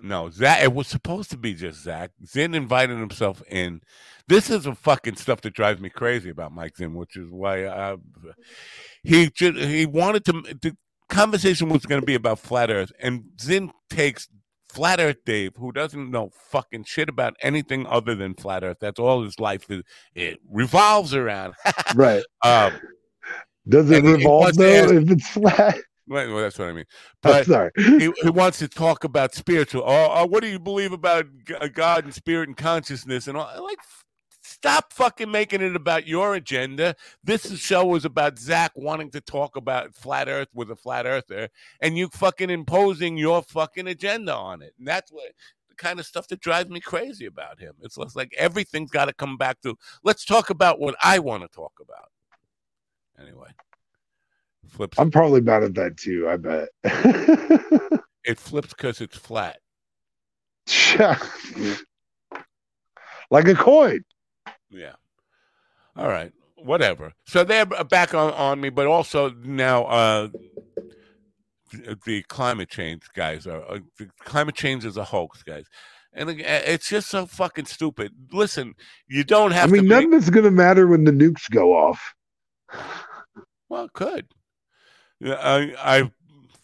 No, Zach. It was supposed to be just Zach. Zin invited himself in. This is the fucking stuff that drives me crazy about Mike Zin, which is why I, he ju- he wanted to. The conversation was going to be about flat Earth, and Zin takes flat Earth Dave, who doesn't know fucking shit about anything other than flat Earth. That's all his life is. It revolves around. [laughs] Right. um, Does it And he- he revolve though if it's flat? Well, that's what I mean. I'm But sorry. he, he wants to talk about spiritual. Oh, oh, what do you believe about uh, God and spirit and consciousness and all? Uh, like, Stop fucking making it about your agenda. This show was about Zach wanting to talk about flat Earth with a flat earther, and you fucking imposing your fucking agenda on it. And that's what the kind of stuff that drives me crazy about him. It's like everything's got to come back to let's talk about what I want to talk about. Anyway, flips. I'm probably bad at that too. I bet. [laughs] It flips because it's flat. like a coin. Yeah. All right. Whatever. So they're back on, on me, but also now uh, the climate change guys are uh, climate change is a hoax, guys. And it's just so fucking stupid. Listen, you don't have. I mean, to none of it's going to matter when the nukes go off. Well, it could. I, I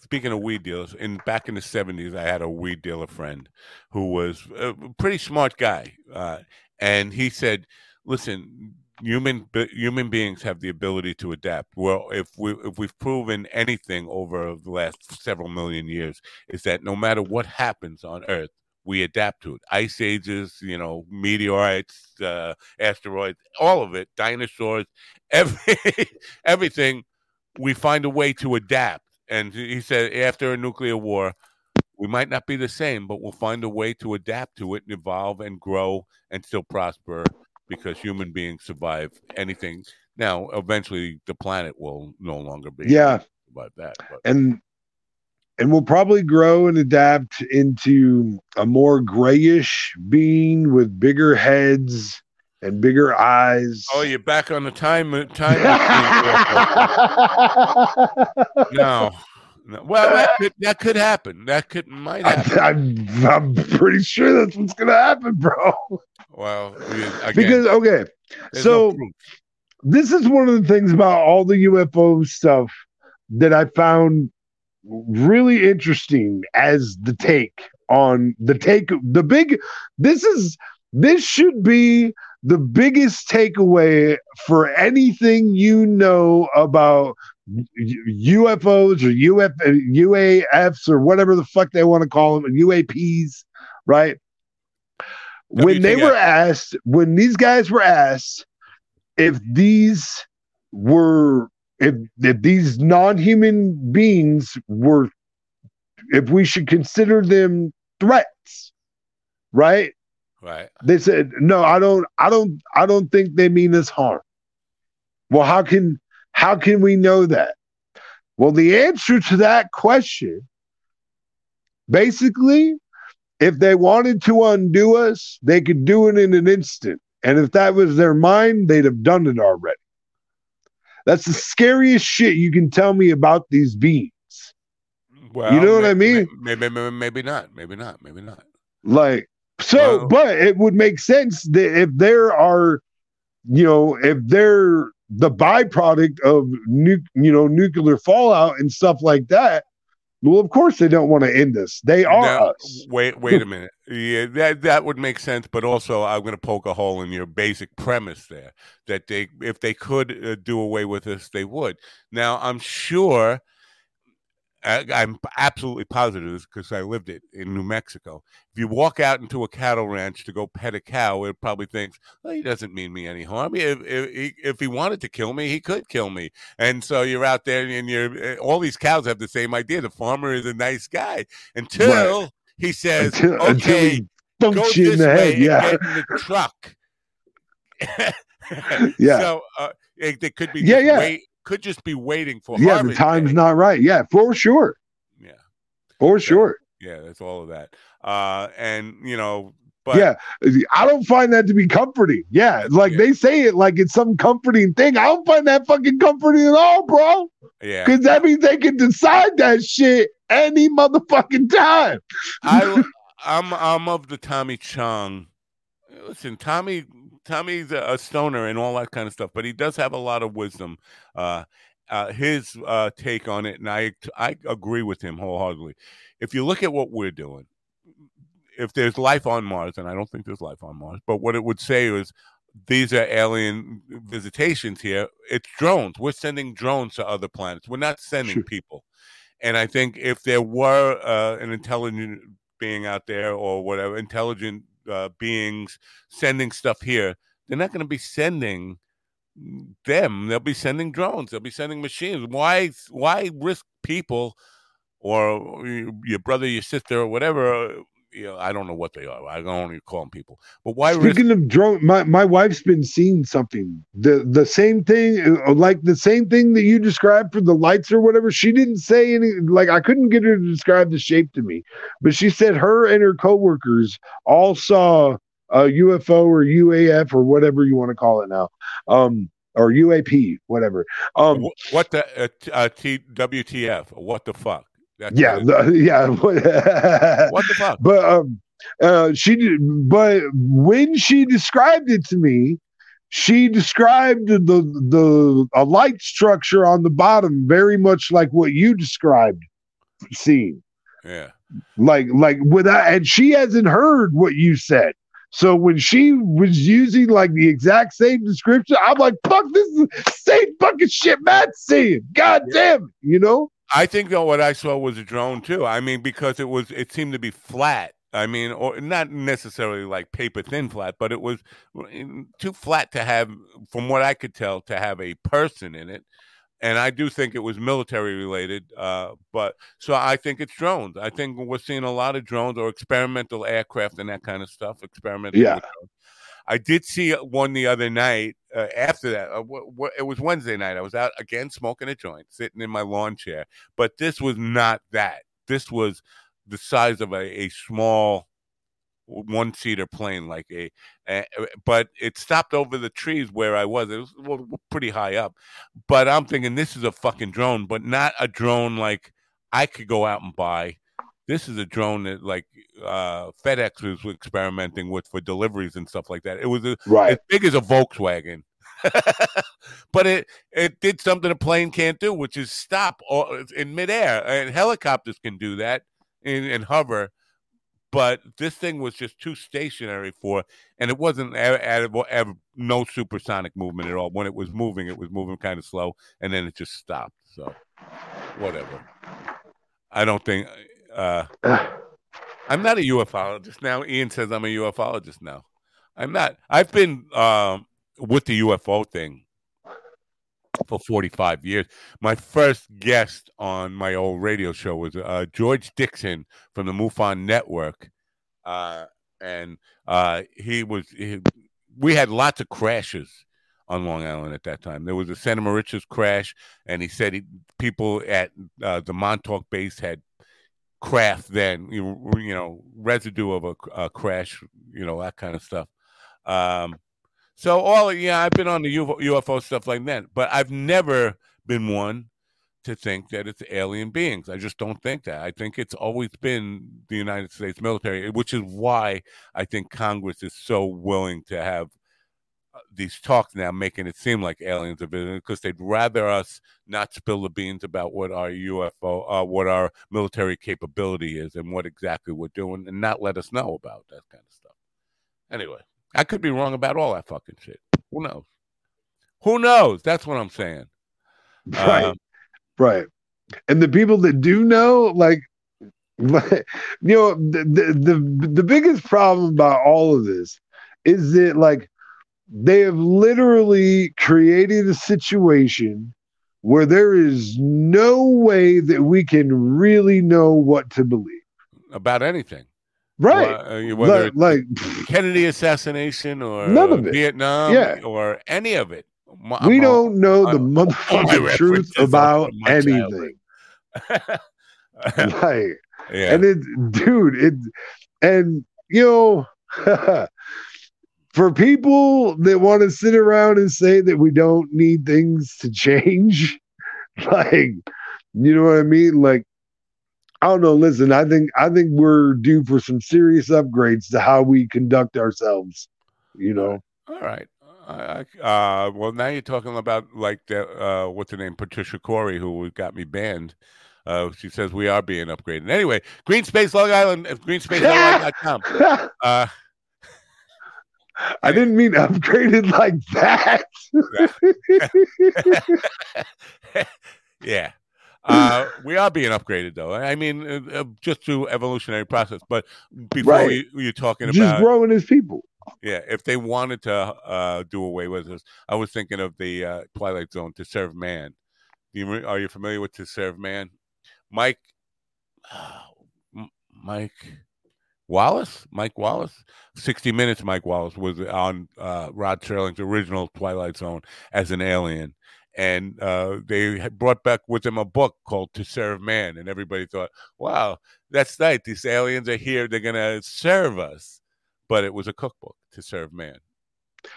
speaking of weed dealers, in back in the seventies, I had a weed dealer friend who was a pretty smart guy, uh, and he said, "Listen, human human beings have the ability to adapt. Well, if we if we've proven anything over the last several million years, is that no matter what happens on Earth." We adapt to it. Ice ages, you know, meteorites, uh, asteroids, all of it, dinosaurs, [laughs] every, everything. We find a way to adapt and he said after a nuclear war, we might not be the same, but we'll find a way to adapt to it and evolve and grow and still prosper because human beings survive anything. Now, eventually, the planet will no longer be. Yeah, about that. But. And and we'll probably grow and adapt into a more grayish being with bigger heads and bigger eyes. Oh, you're back on the time uh, time. [laughs] no. no. Well, that could, that could happen. That could might happen. I'm, I'm pretty sure that's what's gonna happen, bro. Well, again, because okay, so no this is one of the things about all the UFO stuff that I found really interesting as the take on the take the big this is this should be the biggest takeaway for anything you know about UFOs or Uf, UAFs or whatever the fuck they want to call them, UAPs, right? When they were asked, when these guys were asked if these were, if, if these non human beings were, if we should consider them threats, right? Right. They said, "No, I don't I don't I don't think they mean us harm." Well, how can how can we know that? Well, the answer to that question basically if they wanted to undo us, they could do it in an instant. And if that was their mind, they'd have done it already. That's the scariest shit you can tell me about these beings. Well, you know what I mean? Maybe, maybe, maybe not. Maybe not. Maybe not. Like, so, but it would make sense that if there are, you know, if they're the byproduct of nu- you know nuclear fallout and stuff like that, well, of course they don't want to end us. They are now, us. Wait, wait a minute. Yeah, that that would make sense. But also, I'm going to poke a hole in your basic premise there that they, if they could uh, do away with us, they would. Now, I'm sure I'm absolutely positive because I lived it in New Mexico. If you walk out into a cattle ranch to go pet a cow, it probably thinks, well, he doesn't mean me any harm. If, if, if, he wanted to kill me, he could kill me. And so you're out there and you're, eh, all these cows have the same idea. The farmer is a nice guy until right. he says, until, okay, until go this way head, yeah. get in the truck. [laughs] [laughs] yeah. So uh, it, it, could be yeah, yeah. Wait, could just be waiting for. Yeah, the time's Day. not right. Yeah, for sure. Yeah, for sure. Yeah, that's all of that. Uh, and you know, but yeah, I don't find that to be comforting. Yeah, like yeah. they say it like it's some comforting thing. I don't find that fucking comforting at all, bro. Yeah, because that means they can decide that shit any motherfucking time. I, [laughs] I'm I'm of the Tommy Chong. Listen, Tommy Tommy's a stoner and all that kind of stuff, but he does have a lot of wisdom. Uh, uh, his uh, take on it, and I I agree with him wholeheartedly. If you look at what we're doing, if there's life on Mars, and I don't think there's life on Mars, but what it would say is these are alien visitations here. It's drones. We're sending drones to other planets. We're not sending sure. people. And I think if there were uh, an intelligent being out there or whatever, intelligent uh, beings sending stuff here, they're not going to be sending them. They'll be sending drones. They'll be sending machines. Why? Why risk people or your brother, your sister, or whatever? You know, I don't know what they are. I don't only call them people. But why? Speaking risk- of drone, my, my wife's been seeing something. The the same thing, uh, like the same thing that you described for the lights or whatever. She didn't say any. Like I couldn't get her to describe the shape to me, but she said her and her coworkers all saw a UFO or UAF or whatever you want to call it now, um, or UAP, whatever. Um, what the uh, t- uh, T- WTF? What the fuck? That's yeah, the, [laughs] yeah. [laughs] what the fuck? but um uh she did but when she described it to me she described the the a light structure on the bottom very much like what you described seeing Yeah. like like without and she hasn't heard what you said so when she was using like the exact same description i'm like fuck this is the same fucking shit matt's saying god damn it, you know I think though what I saw was a drone too. I mean, because it was it seemed to be flat. I mean, or not necessarily like paper thin flat, but it was too flat to have, from what I could tell, to have a person in it. And I do think it was military related. Uh, but so I think it's drones. I think we're seeing a lot of drones or experimental aircraft and that kind of stuff. Experimental. Yeah. drones. I did see one the other night. Uh, after that, uh, wh- wh- it was Wednesday night. I was out again smoking a joint, sitting in my lawn chair. But this was not that. This was the size of a, a small one seater plane, like a, a. But it stopped over the trees where I was. It was well, pretty high up. But I'm thinking this is a fucking drone, but not a drone like I could go out and buy. This is a drone that like uh, FedEx was experimenting with for deliveries and stuff like that. It was a, right as big as a Volkswagen. [laughs] but it it did something a plane can't do, which is stop or in midair. And helicopters can do that and, and hover. But this thing was just too stationary for, and it wasn't ever, ever, ever no supersonic movement at all. When it was moving, it was moving kind of slow, and then it just stopped. So, whatever. I don't think. Uh, [sighs] I'm not a ufologist now. Ian says I'm a ufologist now. I'm not. I've been um, with the UFO thing for 45 years. My first guest on my old radio show was uh, George Dixon from the MUFON Network, uh, and uh, he was. He, we had lots of crashes on Long Island at that time. There was a Center Moriches crash, and he said he, people at uh, the Montauk base had craft then you, you know residue of a, a, crash you know that kind of stuff. Um so all yeah i've been on the UFO, UFO stuff like that but i've never been one to think that it's alien beings. I just don't think that. I think it's always been the united states military which is why i think congress is so willing to have these talks now making it seem like aliens are visiting because they'd rather us not spill the beans about what our UFO, uh, what our military capability is, and what exactly we're doing, and not let us know about that kind of stuff. Anyway, I could be wrong about all that fucking shit. Who knows? Who knows? That's what I'm saying. right Um, right and the people that do know like [laughs] you know the, the the the biggest problem about all of this is that like they have literally created a situation where there is no way that we can really know what to believe about anything, right uh, whether it's like, Kennedy assassination or None of it. Vietnam, Yeah. or any of it. We all- don't know the I'm- motherfucking truth about anything [laughs] [laughs] like yeah. and it dude it and you know [laughs] for people that want to sit around and say that we don't need things to change [laughs] like you know what i mean like i don't know listen i think i think we're due for some serious upgrades to how we conduct ourselves you know All right. I, uh, well, now you're talking about like the uh, what's her name, Patricia Cori, who got me banned. Uh, she says we are being upgraded. Anyway, Green Space Long Island, [laughs] uh, greenspace.com. Uh, i didn't mean upgraded [laughs] like that [laughs] yeah. Uh, we are being upgraded, though. I mean, uh, uh, just through evolutionary process. But before Right. you, you're talking just about just growing as people Yeah, if they wanted to uh, do away with us, I was thinking of the uh, Twilight Zone to serve man. You, are you familiar with to serve man? Mike, [sighs] Mike Wallace, Mike Wallace, sixty Minutes. Mike Wallace was on uh, Rod Serling's original Twilight Zone as an alien, and uh, they had brought back with them a book called To Serve Man, and everybody thought, "Wow, that's right. These aliens are here; they're gonna serve us." But it was a cookbook to serve man.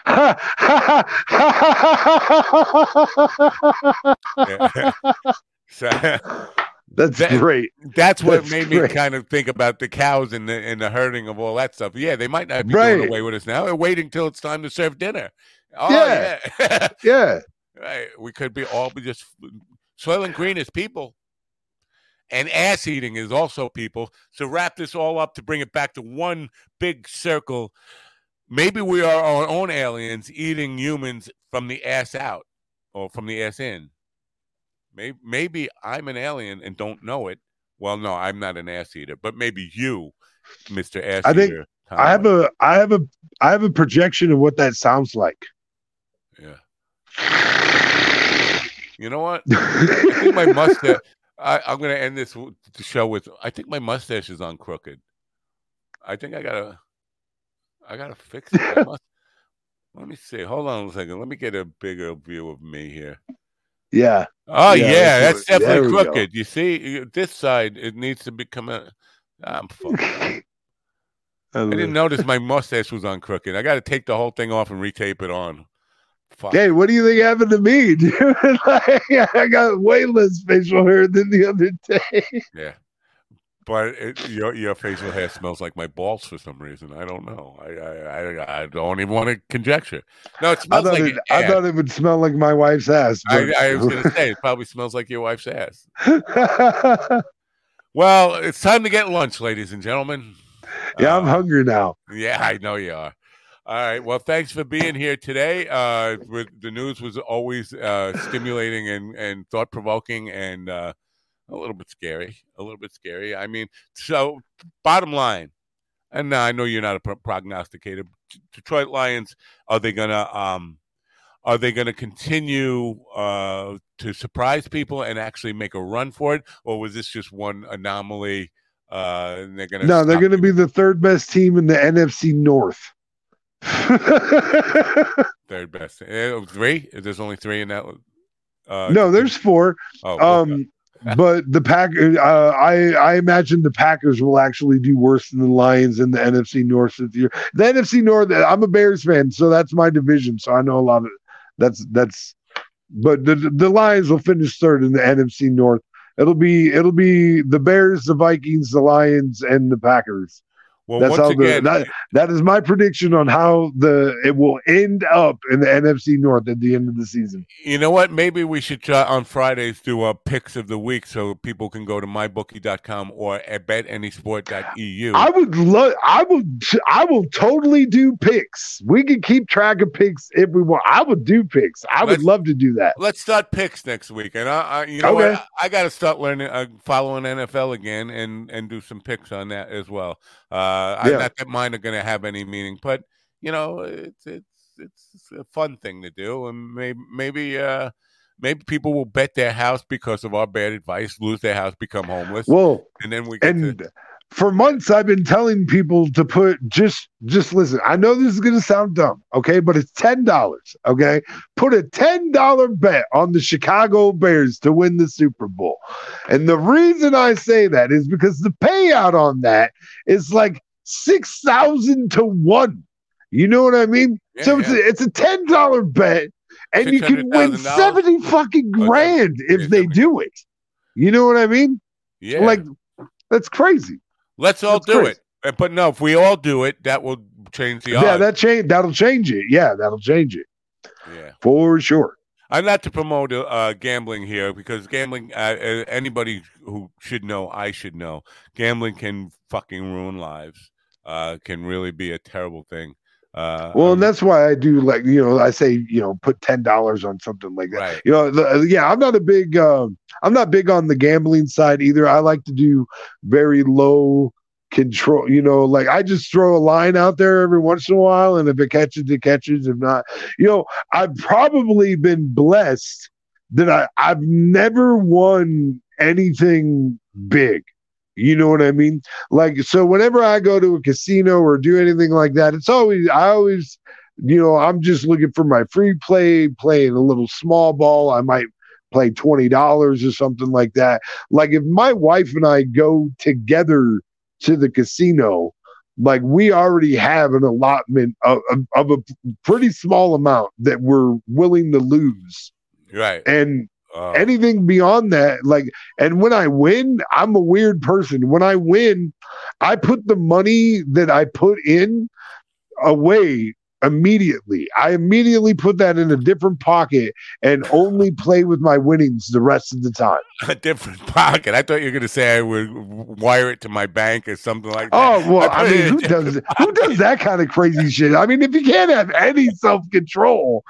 Yeah. [laughs] [laughs] so, That's That- great. that's what That's made me kind of think about the cows and the and the herding of all that stuff. Yeah, they might not be Right. away with us now. They're waiting till it's time to serve dinner. Oh Yeah. yeah, [laughs] Yeah. right. We could be all be just and Green is people, and ass eating is also people. So wrap this all up to bring it back to one big circle. Maybe we are our own aliens eating humans from the ass out or from the ass in. Maybe, maybe I'm an alien and don't know it. Well, no, I'm not an ass eater, but maybe you, Mister Ass I think Eater. I have a I have a I have a projection of what that sounds like. yeah. You know what? I think my mustache. [laughs] I, I'm going to end this the show with. I think my mustache is on crooked. I think I gotta. I gotta fix it. Must- [laughs] let me see. Hold on a second. Let me get a bigger view of me here. Yeah. Oh Yeah, yeah, that's definitely go. crooked. You see, this side it needs to become a. I'm fucked. [laughs] I didn't notice my mustache was on crooked. I got to take the whole thing off and retape it on. Fuck. Hey, what do you think happened to me? [laughs] Like, I got way less facial hair than the other day. Yeah. But it, your your facial hair smells like my balls for some reason. I don't know. I I, I, I don't even want to conjecture. No, it I smells thought, like it, I thought it would smell like my wife's ass. I, I was going to say it [laughs] probably smells like your wife's ass. Well, it's time to get lunch, ladies and gentlemen. yeah, I'm Uh, hungry now. Yeah, I know you are. All right. Well, thanks for being here today. Uh, with, the news was always uh, stimulating and, and thought provoking and uh, a little bit scary. A little bit scary. I mean, so bottom line, and now I know you're not a pro- prognosticator. Detroit Lions are they gonna um, are they gonna continue uh, to surprise people and actually make a run for it, or was this just one anomaly? Uh, and they're gonna No, they're going to be the third best team in the NFC North. [laughs] Third best. Uh, three? There's only three in that. Uh, no, there's four. Oh. Um, [laughs] but the pack, uh, I I imagine the Packers will actually do worse than the Lions in the NFC North this year. The NFC North, I'm a Bears fan, so that's my division. So I know a lot of that's that's. But the the Lions will finish third in the NFC North. It'll be it'll be the Bears, the Vikings, the Lions, and the Packers. Well, That's once how again, the, that that is my prediction on how the it will end up in the NFC North at the end of the season. you know what? Maybe we should try on Fridays do a picks of the week so people can go to mybookie.com or at betanysport.eu. I would love. I would. I will totally do picks. We can keep track of picks if we want. I would do picks. I would Let's- love to do that. Let's start picks next week, and I, I you know Okay. what? I, got to start learning, uh, following NFL again, and and do some picks on that as well. Uh, I, Yeah. not that mine are going to have any meaning, but you know, it's it's it's a fun thing to do, and maybe maybe uh, maybe people will bet their house because of our bad advice, lose their house, become homeless, Well, and then we get to, and for months I've been telling people to put just just listen. I know this is going to sound dumb, okay, but it's ten dollars. Okay, put a ten dollar bet on the Chicago Bears to win the Super Bowl, and the reason I say that is because the payout on that is like six thousand to one. You know what I mean? Yeah, so it's a, it's a ten dollar bet, and you can win $600,000? seventy fucking Okay. grand if Yeah, they do it. You know what I mean? yeah, Like that's crazy. Let's all that's do crazy. it. Uh, But no, if we all do it, that will change the odds. Yeah, that change that'll change it. Yeah, that'll change it yeah. for sure. I'm not to promote uh, gambling here because gambling. Uh, uh, anybody who should know, I should know. Gambling can fucking ruin lives. Uh, can really be a terrible thing. Uh, Well, um, and that's why I do like you know I say you know put ten dollars on something like that. right. You know, the, yeah, I'm not a big um, I'm not big on the gambling side either. I like to do very low control. You know, like I just throw a line out there every once in a while, and if it catches, it catches. If not, you know, I've probably been blessed that I I've never won anything big. You know what I mean? Like, so whenever I go to a casino or do anything like that, it's always, I always, you know, I'm just looking for my free play, playing a little small ball. I might play $20 or something like that. Like, if my wife and I go together to the casino, like we already have an allotment of, of, of a pretty small amount that we're willing to lose. Right. And Uh, anything beyond that like and when i win i'm a weird person. When i win i put the money that i put in away immediately i immediately put that in a different pocket and only play with my winnings the rest of the time [laughs] a different pocket. I thought you were going to say I would wire it to my bank or something like that. oh well i it mean who does [laughs] who does that kind of crazy shit i mean if you can't have any self-control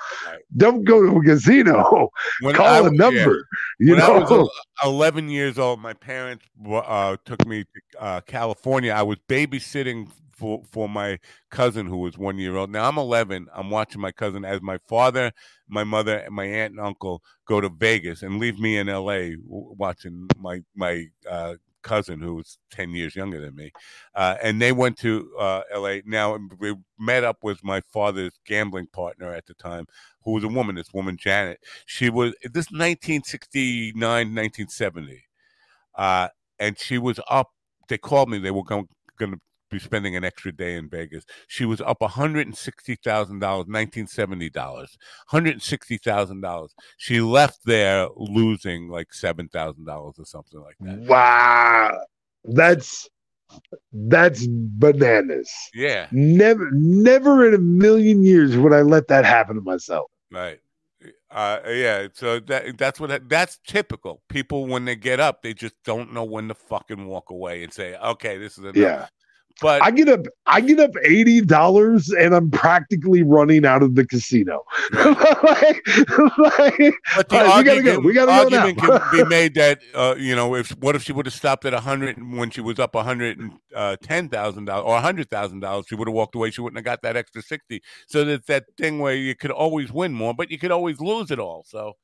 don't go to a casino When [laughs] I call a was- yeah. number you when I know was 11 years old, my parents uh, took me to uh, California. I was babysitting for, for my cousin who was one year old. Now I'm 11. I'm watching my cousin as my father, my mother, and my aunt and uncle go to Vegas and leave me in L.A. watching my my uh, cousin who was 10 years younger than me. Uh, and they went to uh, L.A. Now we met up with my father's gambling partner at the time, who was a woman. This woman Janet she was this 1969 1970 uh and she was up they called me they were going going to be spending an extra day in Vegas. She was up $160,000, 1970 dollars. $160,000. She left there losing like $7,000 or something like that. Wow, that's that's bananas. Yeah, Never, never in a million years would I let that happen to myself. right. Uh, yeah, so that that's what that's typical. People when they get up, they just don't know when to fucking walk away and say, "Okay, this is enough." Yeah, But I get up, I get up eighty dollars, and I'm practically running out of the casino. [laughs] like, like, But the right, argument, go. We gotta go argument can be [laughs] made that uh, you know if what if she would have stopped at a hundred when she was up a hundred and uh, ten thousand dollars or a hundred thousand dollars, she would have walked away. She wouldn't have got that extra sixty. So that's that thing where you could always win more, but you could always lose it all. So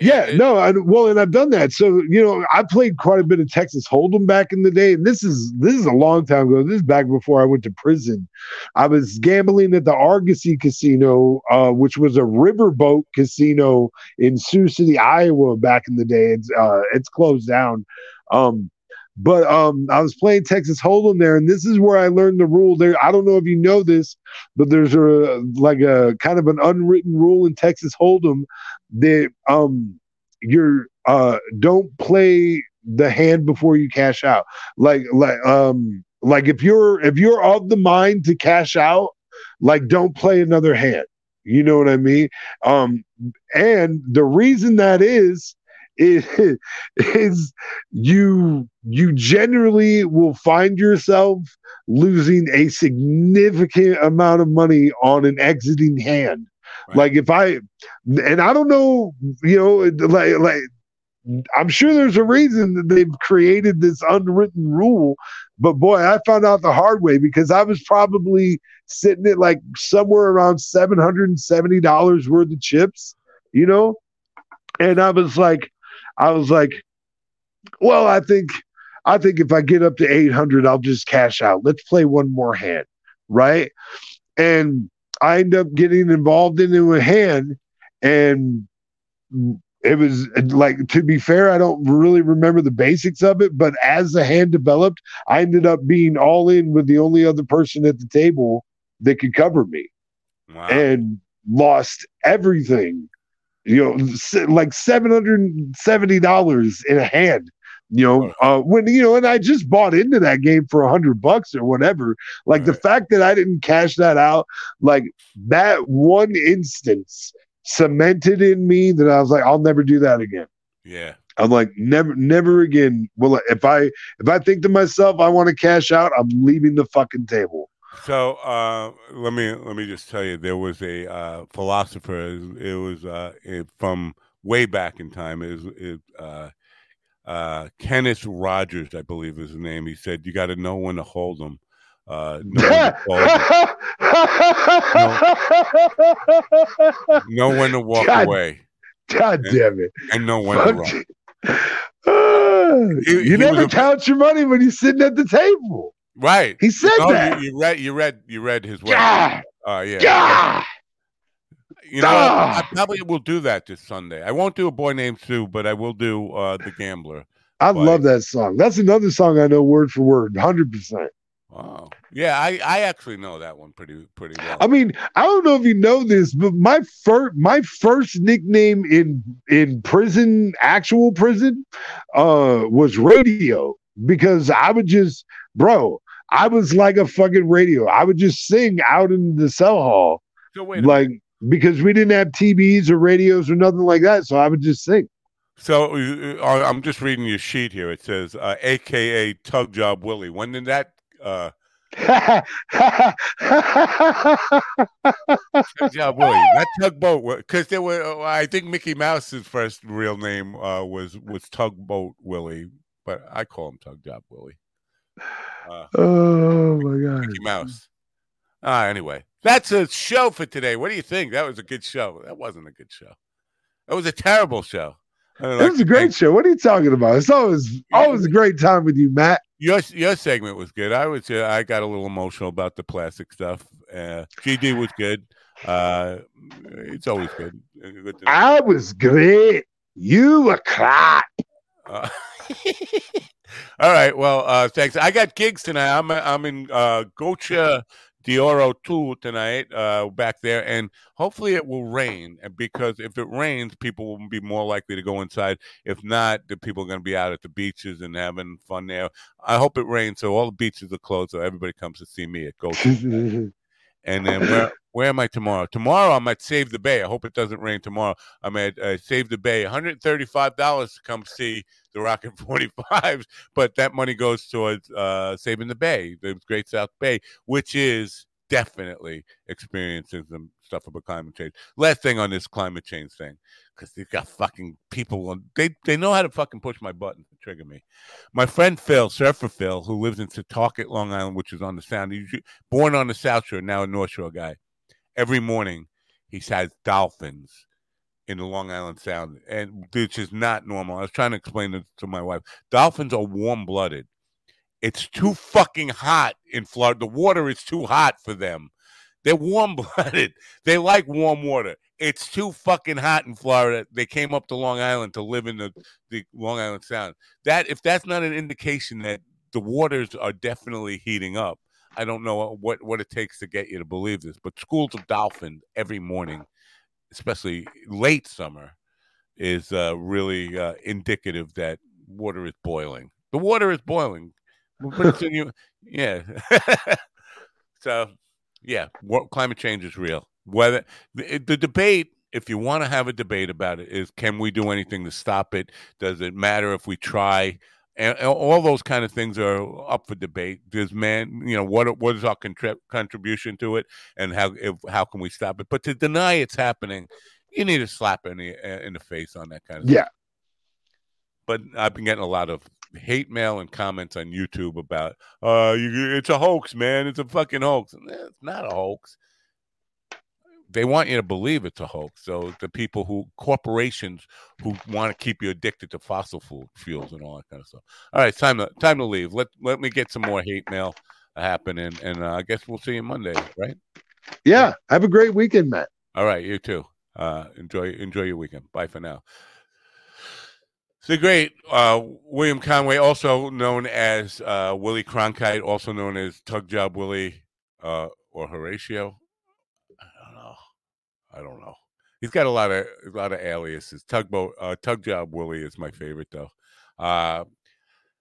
Yeah, it- no, I, well, and I've done that. So you know, I played quite a bit of Texas Hold'em back in the day. And this is this is a long time ago. This is back before I went to prison. I was gambling at the Argosy Casino, uh, which was a riverboat casino in Sioux City, Iowa, back in the day. It's uh, it's closed down. Um, but um, I was playing Texas Hold'em there, and this is where I learned the rule. There, I don't know if you know this, but there's a like a kind of an unwritten rule in Texas Hold'em that um you're uh don't play the hand before you cash out. Like like um like if you're if you're of the mind to cash out like don't play another hand. You know what i mean? Um and the reason that is is, is you you generally will find yourself losing a significant amount of money on an exiting hand Right. like if i and I don't know, you know, like like I'm sure there's a reason that they've created this unwritten rule, but boy, I found out the hard way because I was probably sitting at like somewhere around seven hundred and seventy dollars worth of chips, you know, and I was like, I was like, well, I think, I think if I get up to eight hundred, I'll just cash out. Let's play one more hand, right? And I end up getting involved into a hand and it was like to be fair i don't really remember the basics of it but as the hand developed i ended up being all in with the only other person at the table that could cover me wow. and lost everything you know like $770 in a hand you know uh when you know and i just bought into that game for a hundred bucks or whatever. Like the fact that i didn't cash that out like that one instance cemented in me that i was like i'll never do that again. Yeah. i'm like never never again well if i if i think to myself i want to cash out i'm leaving the fucking table So uh, let me let me just tell you, there was a uh, philosopher. It was uh, it, from way back in time. It was it, uh, uh, Kenneth Rogers, I believe is his name. He said, "You got to know when to hold them." Uh, know, when to [laughs] fold 'em, know when to walk God away, God damn it. and know when to Fuck run. Uh, [sighs] He- you he never a- count your money when you're sitting at the table. Right. He said No, that. you, you read. You read. You read his work. God, Uh, yeah. God. You know? I probably will do that this Sunday. I won't do a boy named Sue, but I will do uh, the Gambler. I But- love that song. That's another song I know word for word, 100%. Wow. Yeah, I, I actually know that one pretty pretty well. I mean, I don't know if you know this, but my first my first nickname in in prison, actual prison, uh, was radio because I would just, bro, I was like a fucking radio. I would just sing out in the cell hall, so like because we didn't have TVs or radios or nothing like that, so I would just sing. So uh, uh, I'm just reading your sheet here. It says, uh, "AKA Tug Job Willie." When did that uh, [laughs] Tug Job Willie? That tugboat because there were. uh, I think Mickey Mouse's first real name uh, was was Tugboat Willie, but I call him Tug Job Willie. Uh, oh my god. Mickey Mouse. Ah, anyway, that's a show for today. What do you think? That was a good show. That wasn't a good show. That was a terrible show. It like was a great think- show. What are you talking about? It's always always a great time with you, Matt. Your your segment was good. I was uh, I got a little emotional about the plastic stuff. Uh, GD was good. Uh, it's always good. Uh, good I was great. You were crap. uh, [laughs] all right. Well, uh, thanks. I got gigs tonight. I'm I'm in uh, Gocha Dioro two tonight. Uh, back there, and hopefully it will rain. And because if it rains, people will be more likely to go inside. If not, the people are going to be out at the beaches and having fun there. I hope it rains, so all the beaches are closed, so everybody comes to see me at Gocha. [laughs] And then where where am I tomorrow? Tomorrow I'm at Save the Bay. I hope it doesn't rain tomorrow. I'm at uh, Save the Bay. $135 to come see the Rocket [laughs] 45s, but that money goes towards uh, saving the Bay, the Great South Bay, which is definitely experiencing some stuff about climate change. Last thing on this climate change thing, because they've got fucking people on. They they know how to fucking push my button to trigger me. My friend Phil, Surfer Phil, who lives in Setauket, Long Island, which is on the Sound. He's born on the South Shore, now a North Shore guy. Every morning, he has dolphins in the Long Island Sound, and which is not normal. I was trying to explain this to my wife. Dolphins are warm blooded. It's too fucking hot in Florida. The water is too hot for them. They're warm blooded. [laughs] They like warm water. It's too fucking hot in Florida. They came up to Long Island to live in the, the Long Island Sound. That if that's not an indication that the waters are definitely heating up, I don't know what what it takes to get you to believe this. But schools of dolphins every morning, especially late summer, is uh, really uh, indicative that water is boiling. The water is boiling. Yeah. [laughs] so, yeah, what, climate change is real. Whether the, the debate, if you want to have a debate about it, is can we do anything to stop it? Does it matter if we try? And, all those kind of things are up for debate. Does man, you know, what what is our contrib- contribution to it, and how if, how can we stop it? But to deny it's happening, you need a slap in the in the face on that kind of Yeah. but I've been getting a lot of hate mail and comments on YouTube about, uh, you, it's a hoax, man. It's a fucking hoax. It's not a hoax. They want you to believe it's a hoax. So the people who, corporations who want to keep you addicted to fossil fuel, fuels and all that kind of stuff. All right, time to time to leave. Let let me get some more hate mail happening, and uh, I guess we'll see you Monday, right? Yeah. Have a great weekend, Matt. All right, you too. Uh, enjoy enjoy your weekend. Bye for now. The great uh, William Conway, also known as uh, Willie Cronkite, also known as Tug Job Willie uh, or Horatio. I don't know. He's got a lot of a lot of aliases. Tugboat, uh, Tug Job Willie is my favorite though. Uh,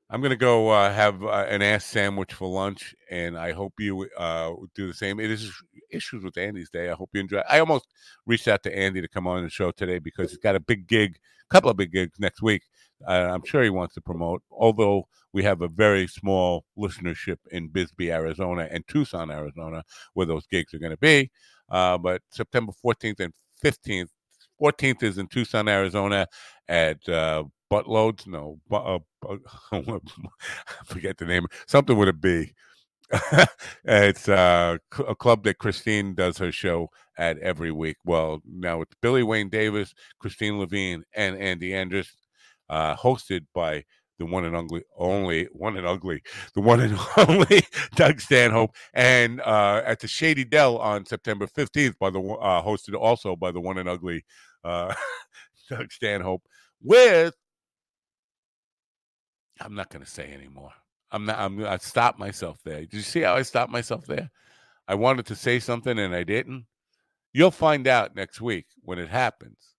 I'm gonna go uh, have uh, an ass sandwich for lunch, and I hope you uh, do the same. It is issues with Andy's day. I hope you enjoy. I almost reached out to Andy to come on the show today because he's got a big gig, a couple of big gigs next week. Uh, I'm sure he wants to promote. Although we have a very small listenership in Bisbee, Arizona, and Tucson, Arizona, where those gigs are going to be. Uh, but September 14th and 15th. 14th is in Tucson, Arizona, at uh, buttloads. No, but, uh, [laughs] forget the name. Something with a B. [laughs] it's uh, a club that Christine does her show at every week. Well, now it's Billy Wayne Davis, Christine Levine, and Andy Andrist, uh, hosted by the one and ugly, only one and ugly, the one and [laughs] only Doug Stanhope, and uh, at the Shady Dell on September fifteenth by the uh, hosted also by the one and ugly uh, [laughs] Doug Stanhope with. I'm not going to say anymore. I'm not. I'm. I stopped myself there. Did you see how I stopped myself there? I wanted to say something and I didn't. You'll find out next week when it happens,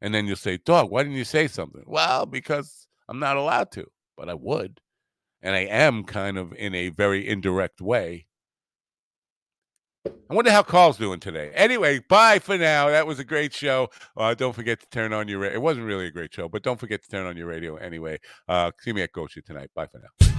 and then you'll say, "Dog, why didn't you say something?" Well, because I'm not allowed to, but I would, and I am kind of in a very indirect way. I wonder how Carl's doing today. Anyway, bye for now. That was a great show. Uh, don't forget to turn on your. It wasn't really a great show, but don't forget to turn on your radio anyway. Uh, see me at Gosha tonight. Bye for now.